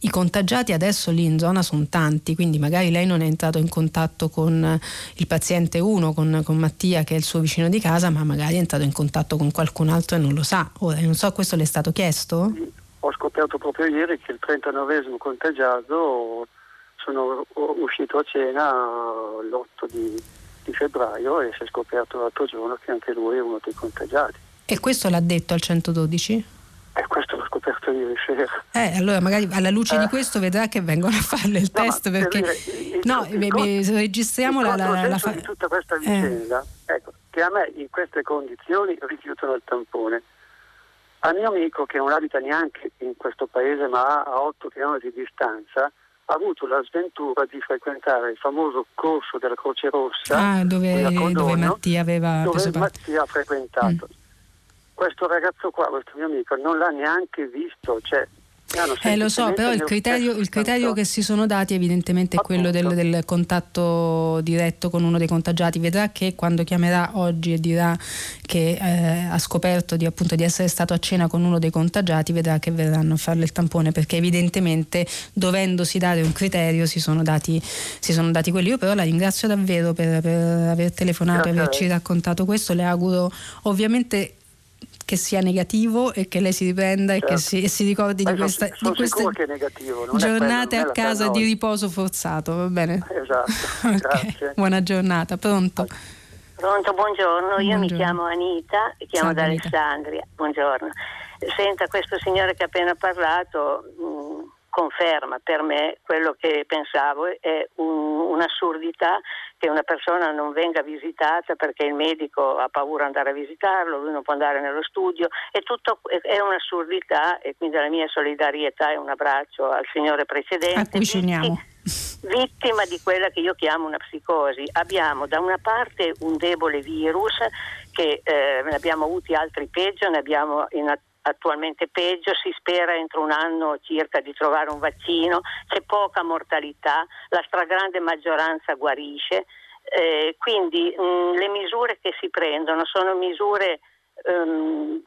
i contagiati adesso lì in zona sono tanti, quindi magari lei non è entrato in contatto con il paziente 1, con, con, Mattia che è il suo vicino di casa, ma magari è entrato in contatto con qualcun altro e non lo sa. Ora, non so, questo le è stato chiesto? Ho scoperto proprio ieri che il 39esimo contagiato sono uscito a cena l'8 di, di febbraio e si è scoperto l'altro giorno che anche lui è uno dei contagiati. E questo l'ha detto al 112? E eh, questo scoperto ieri sera. Eh, allora magari alla luce eh. di questo vedrà che vengono a farle il no, test perché... Per dire, no, il, il, registriamo la... la, la fa... di tutta questa eh. vicenda, eh. ecco, che a me in queste condizioni rifiutano il tampone. Al mio amico che non abita neanche in questo paese ma a 8 km di distanza, ha avuto la sventura di frequentare il famoso corso della Croce Rossa ah, dove, dove Mattia aveva dove Mattia ha frequentato. Mm. Questo ragazzo qua, questo mio amico, non l'ha neanche visto, cioè eh, lo so, però il criterio, il criterio, che si sono dati evidentemente è quello del, del, contatto diretto con uno dei contagiati. Vedrà che quando chiamerà oggi e dirà che eh, ha scoperto di, appunto, di, essere stato a cena con uno dei contagiati, vedrà che verranno a farle il tampone perché evidentemente dovendosi dare un criterio si sono dati, si sono dati quelli. Io però la ringrazio davvero per, per aver telefonato e averci raccontato questo. Le auguro ovviamente che sia negativo e che lei si riprenda certo. e che certo. si, e si ricordi Ma di, questa, sono, di queste giornate a casa di riposo forzato, va bene? Esatto, okay. grazie. Buona giornata, pronto? Pronto, buongiorno, io buongiorno. mi chiamo Anita e chiamo da Alessandria, buongiorno. Senta, questo signore che ha appena parlato mh, mm, conferma per me quello che pensavo, è un, un'assurdità che una persona non venga visitata perché il medico ha paura di andare a visitarlo, lui non può andare nello studio, è, tutto, è un'assurdità e quindi la mia solidarietà e un abbraccio al signore precedente. Vittima di quella che io chiamo una psicosi. Abbiamo da una parte un debole virus che eh, ne abbiamo avuti altri peggio, ne abbiamo in, attualmente peggio, si spera entro un anno circa di trovare un vaccino, c'è poca mortalità, la stragrande maggioranza guarisce, eh, quindi mh, le misure che si prendono sono misure um,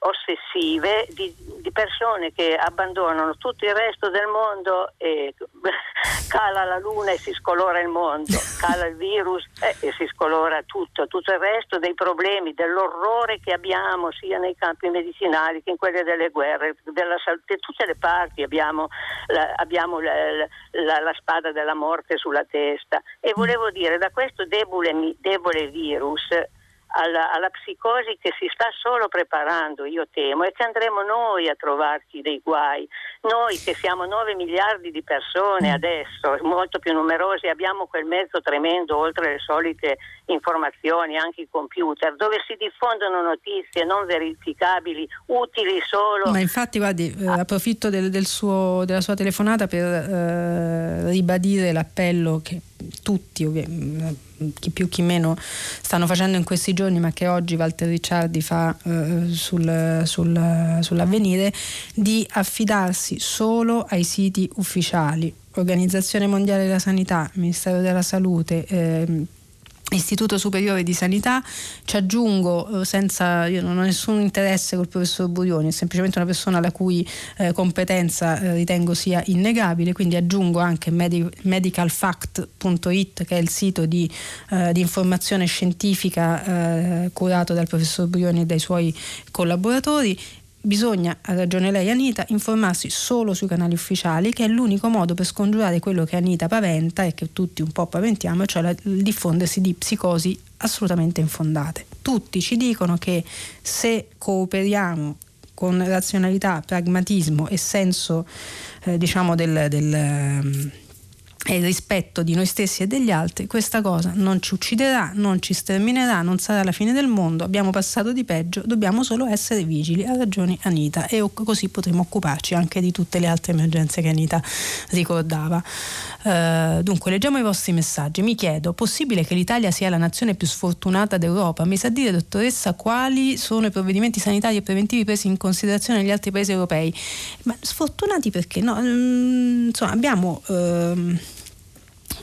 ossessive di, di, persone che abbandonano tutto il resto del mondo e cala la luna e si scolora il mondo, cala il virus eh, e si scolora tutto, tutto il resto dei problemi, dell'orrore che abbiamo sia nei campi medicinali che in quelli delle guerre, della, da tutte le parti abbiamo, la, abbiamo la, la, la, spada della morte sulla testa. E volevo dire da questo debole, debole virus alla, alla, psicosi che si sta solo preparando, io temo, e che andremo noi a trovarci dei guai. Noi che siamo 9 miliardi di persone mm. adesso, molto più numerosi, abbiamo quel mezzo tremendo oltre le solite informazioni, anche i computer, dove si diffondono notizie non verificabili, utili solo. Ma infatti, guardi, eh, approfitto del, del suo, della sua telefonata per eh, ribadire l'appello che tutti, chi più chi meno, stanno facendo in questi giorni, ma che oggi Walter Ricciardi fa eh, sul, sul, sull'avvenire, di affidarsi solo ai siti ufficiali. Organizzazione Mondiale della Sanità, Ministero della Salute, eh, Istituto Superiore di Sanità, ci aggiungo, eh, senza, io non ho nessun interesse col professor Burioni, è semplicemente una persona la cui eh, competenza eh, ritengo sia innegabile, quindi aggiungo anche medicalfact.it che è il sito di, eh, di informazione scientifica eh, curato dal professor Burioni e dai suoi collaboratori bisogna, ha ragione lei Anita, informarsi solo sui canali ufficiali, che è l'unico modo per scongiurare quello che Anita paventa e che tutti un po' paventiamo, cioè la, il diffondersi di psicosi assolutamente infondate. Tutti ci dicono che se cooperiamo con razionalità, pragmatismo e senso eh, diciamo del, del e il rispetto di noi stessi e degli altri, questa cosa non ci ucciderà, non ci sterminerà, non sarà la fine del mondo, abbiamo passato di peggio, dobbiamo solo essere vigili, ha ragione Anita e così potremo occuparci anche di tutte le altre emergenze che Anita ricordava. Uh, dunque, leggiamo i vostri messaggi. Mi chiedo, possibile che l'Italia sia la nazione più sfortunata d'Europa? Mi sa dire, dottoressa, quali sono i provvedimenti sanitari e preventivi presi in considerazione negli altri paesi europei? Ma sfortunati perché? No, mm, insomma, abbiamo... Uh,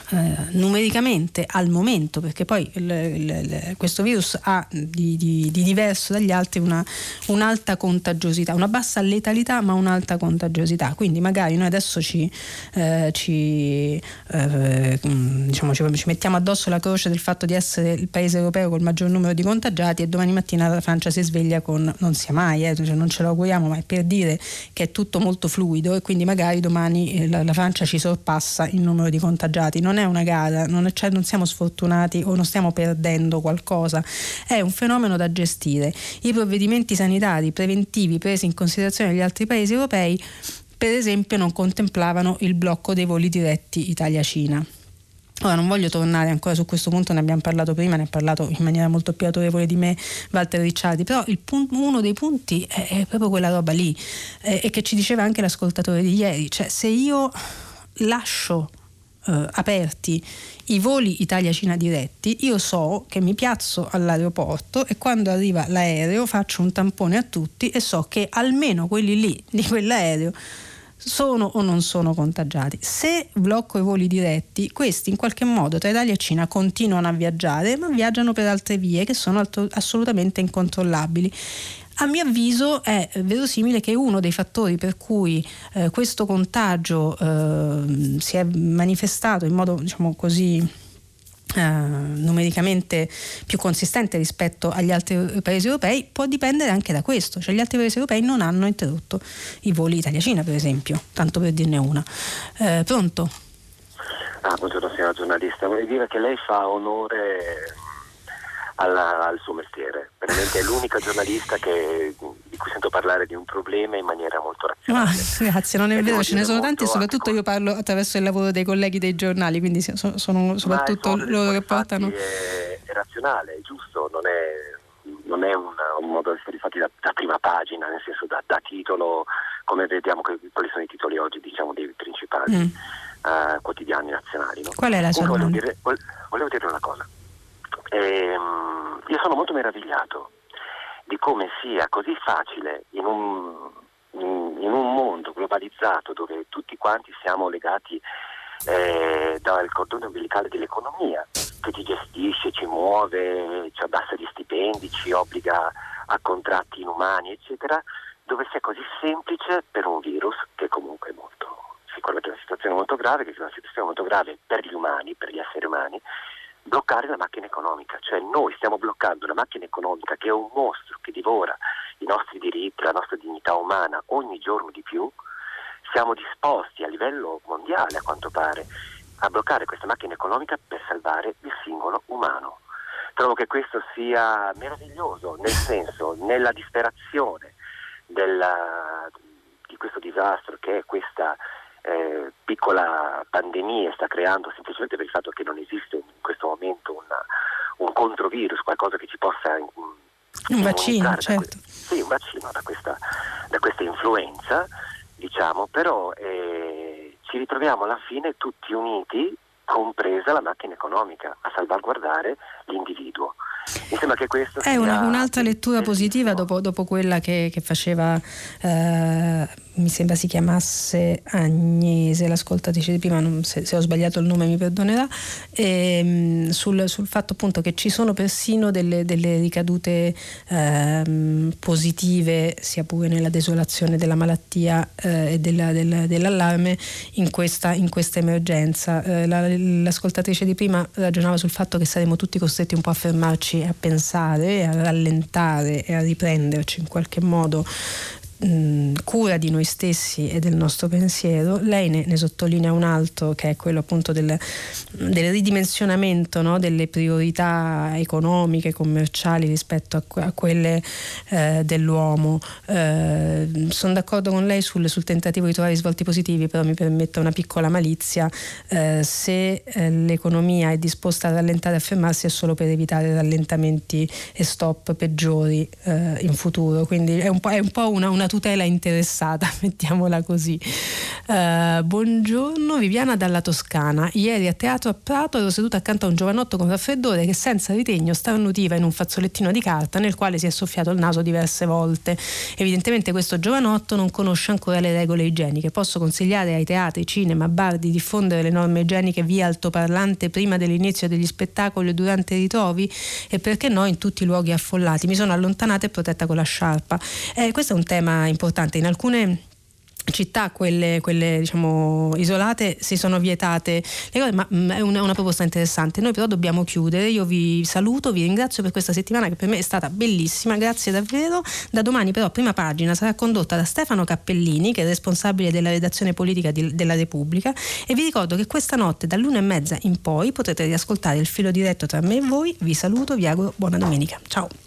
eh, numericamente al momento, perché poi il, il, questo virus ha di, di, di diverso dagli altri una, un'alta contagiosità, una bassa letalità ma un'alta contagiosità, quindi magari noi adesso ci, eh, ci, eh, diciamo, ci, ci, mettiamo addosso la croce del fatto di essere il paese europeo col maggior numero di contagiati e domani mattina la Francia si sveglia con, non sia mai, eh, cioè non ce lo auguriamo, ma è per dire che è tutto molto fluido e quindi magari domani eh, la, la Francia ci sorpassa il numero di contagiati. Non non è una gara, non, cioè non siamo sfortunati o non stiamo perdendo qualcosa, è un fenomeno da gestire. I provvedimenti sanitari preventivi presi in considerazione dagli altri paesi europei, per esempio, non contemplavano il blocco dei voli diretti Italia-Cina. Ora non voglio tornare ancora su questo punto, ne abbiamo parlato prima, ne ha parlato in maniera molto più autorevole di me Walter Ricciardi, però punto, uno dei punti è, è, proprio quella roba lì, e che ci diceva anche l'ascoltatore di ieri, cioè se io lascio eh, aperti i voli Italia-Cina diretti, io so che mi piazzo all'aeroporto e quando arriva l'aereo faccio un tampone a tutti e so che almeno quelli lì di quell'aereo sono o non sono contagiati. Se blocco i voli diretti, questi in qualche modo tra Italia e Cina continuano a viaggiare, ma viaggiano per altre vie che sono assolutamente incontrollabili. A mio avviso è verosimile che uno dei fattori per cui eh, questo contagio eh, si è manifestato in modo diciamo così Uh, numericamente più consistente rispetto agli altri paesi europei può dipendere anche da questo, cioè gli altri paesi europei non hanno interrotto i voli Italia-Cina per esempio, tanto per dirne una. Uh, pronto? Ah, buongiorno signora giornalista, vorrei dire che lei fa onore alla, al suo mestiere. Veramente è l'unica giornalista che, di cui sento parlare di un problema in maniera molto razionale. Ah, grazie, non è vero, ce ne sono tanti e soprattutto io parlo attraverso il lavoro dei colleghi dei giornali, quindi sono, sono soprattutto loro che portano... È, è razionale, è giusto, non è non è un, un, modo di essere fatti da, da, prima pagina, nel senso da, da, titolo, come vediamo che, quali sono i titoli oggi diciamo, dei principali mm. uh, quotidiani nazionali. No? Qual è la sua volevo dire, volevo dire una cosa. Ehm, io sono molto meravigliato di come sia così facile in un, in, un mondo globalizzato dove tutti quanti siamo legati eh, dal cordone umbilicale dell'economia che ci gestisce, ci muove, ci abbassa gli stipendi, ci obbliga a contratti inumani, eccetera, dove sia così semplice per un virus che comunque è molto, sicuramente una situazione molto grave, che è una situazione molto grave per gli umani, per gli esseri umani, bloccare la macchina economica, cioè noi stiamo bloccando una macchina economica che è un mostro che divora i nostri diritti, la nostra dignità umana ogni giorno di più, siamo disposti a livello mondiale a quanto pare a bloccare questa macchina economica per salvare il singolo umano. Trovo che questo sia meraviglioso, nel senso, nella disperazione della, di questo disastro che è questa eh, piccola pandemia sta creando semplicemente per il fatto che non esiste in questo momento una, un controvirus, qualcosa che ci possa... Un vaccino, certo. Que- sì, un vaccino da questa, da questa influenza, diciamo, però eh, ci ritroviamo alla fine tutti uniti, compresa la macchina economica, a salvaguardare l'individuo. Mi sembra che questo è una, un'altra lettura positiva dopo, dopo quella che, che faceva, eh, mi sembra si chiamasse Agnese, l'ascoltatrice di prima, non, se, se, ho sbagliato il nome mi perdonerà, ehm, sul, sul, fatto appunto che ci sono persino delle, delle ricadute ehm, positive, sia pure nella desolazione della malattia eh, e della, della, dell'allarme, in questa, in questa emergenza. Eh, la, l'ascoltatrice di prima ragionava sul fatto che saremo tutti costretti un po' a fermarci a pensare, a rallentare e a riprenderci in qualche modo mh, cura di noi stessi e del nostro pensiero, lei ne, ne sottolinea un altro che è quello appunto del, del ridimensionamento no? delle priorità economiche, commerciali rispetto a, a quelle eh, dell'uomo. Eh, sono d'accordo con lei sul, sul, tentativo di trovare risvolti positivi, però mi permette una piccola malizia, eh, se eh, l'economia è disposta a rallentare e a fermarsi è solo per evitare rallentamenti e stop peggiori eh, in futuro, quindi è un po', è un po una, una tutela interessata, mettiamola così. Uh, buongiorno, Viviana dalla Toscana. Ieri a teatro a Prato ero seduta accanto a un giovanotto con raffreddore che senza ritegno starnutiva in un fazzolettino di carta nel quale si è soffiato il naso diverse volte. Evidentemente questo giovanotto non conosce ancora le regole igieniche. Posso consigliare ai teatri, cinema, bar di diffondere le norme igieniche via altoparlante prima dell'inizio degli spettacoli o durante i ritrovi e perché no in tutti i luoghi affollati. Mi sono allontanata e protetta con la sciarpa. Eh, questo è un tema importante. In alcune città, quelle, quelle diciamo, isolate, si sono vietate le cose, ma mm, è una, una, proposta interessante. Noi però dobbiamo chiudere. Io vi saluto, vi ringrazio per questa settimana che per me è stata bellissima, grazie davvero. Da domani però prima pagina sarà condotta da Stefano Cappellini, che è responsabile della redazione politica di, della Repubblica e vi ricordo che questa notte dall'una e mezza in poi potrete riascoltare il filo diretto tra me e voi. Vi saluto, vi auguro buona domenica. Ciao.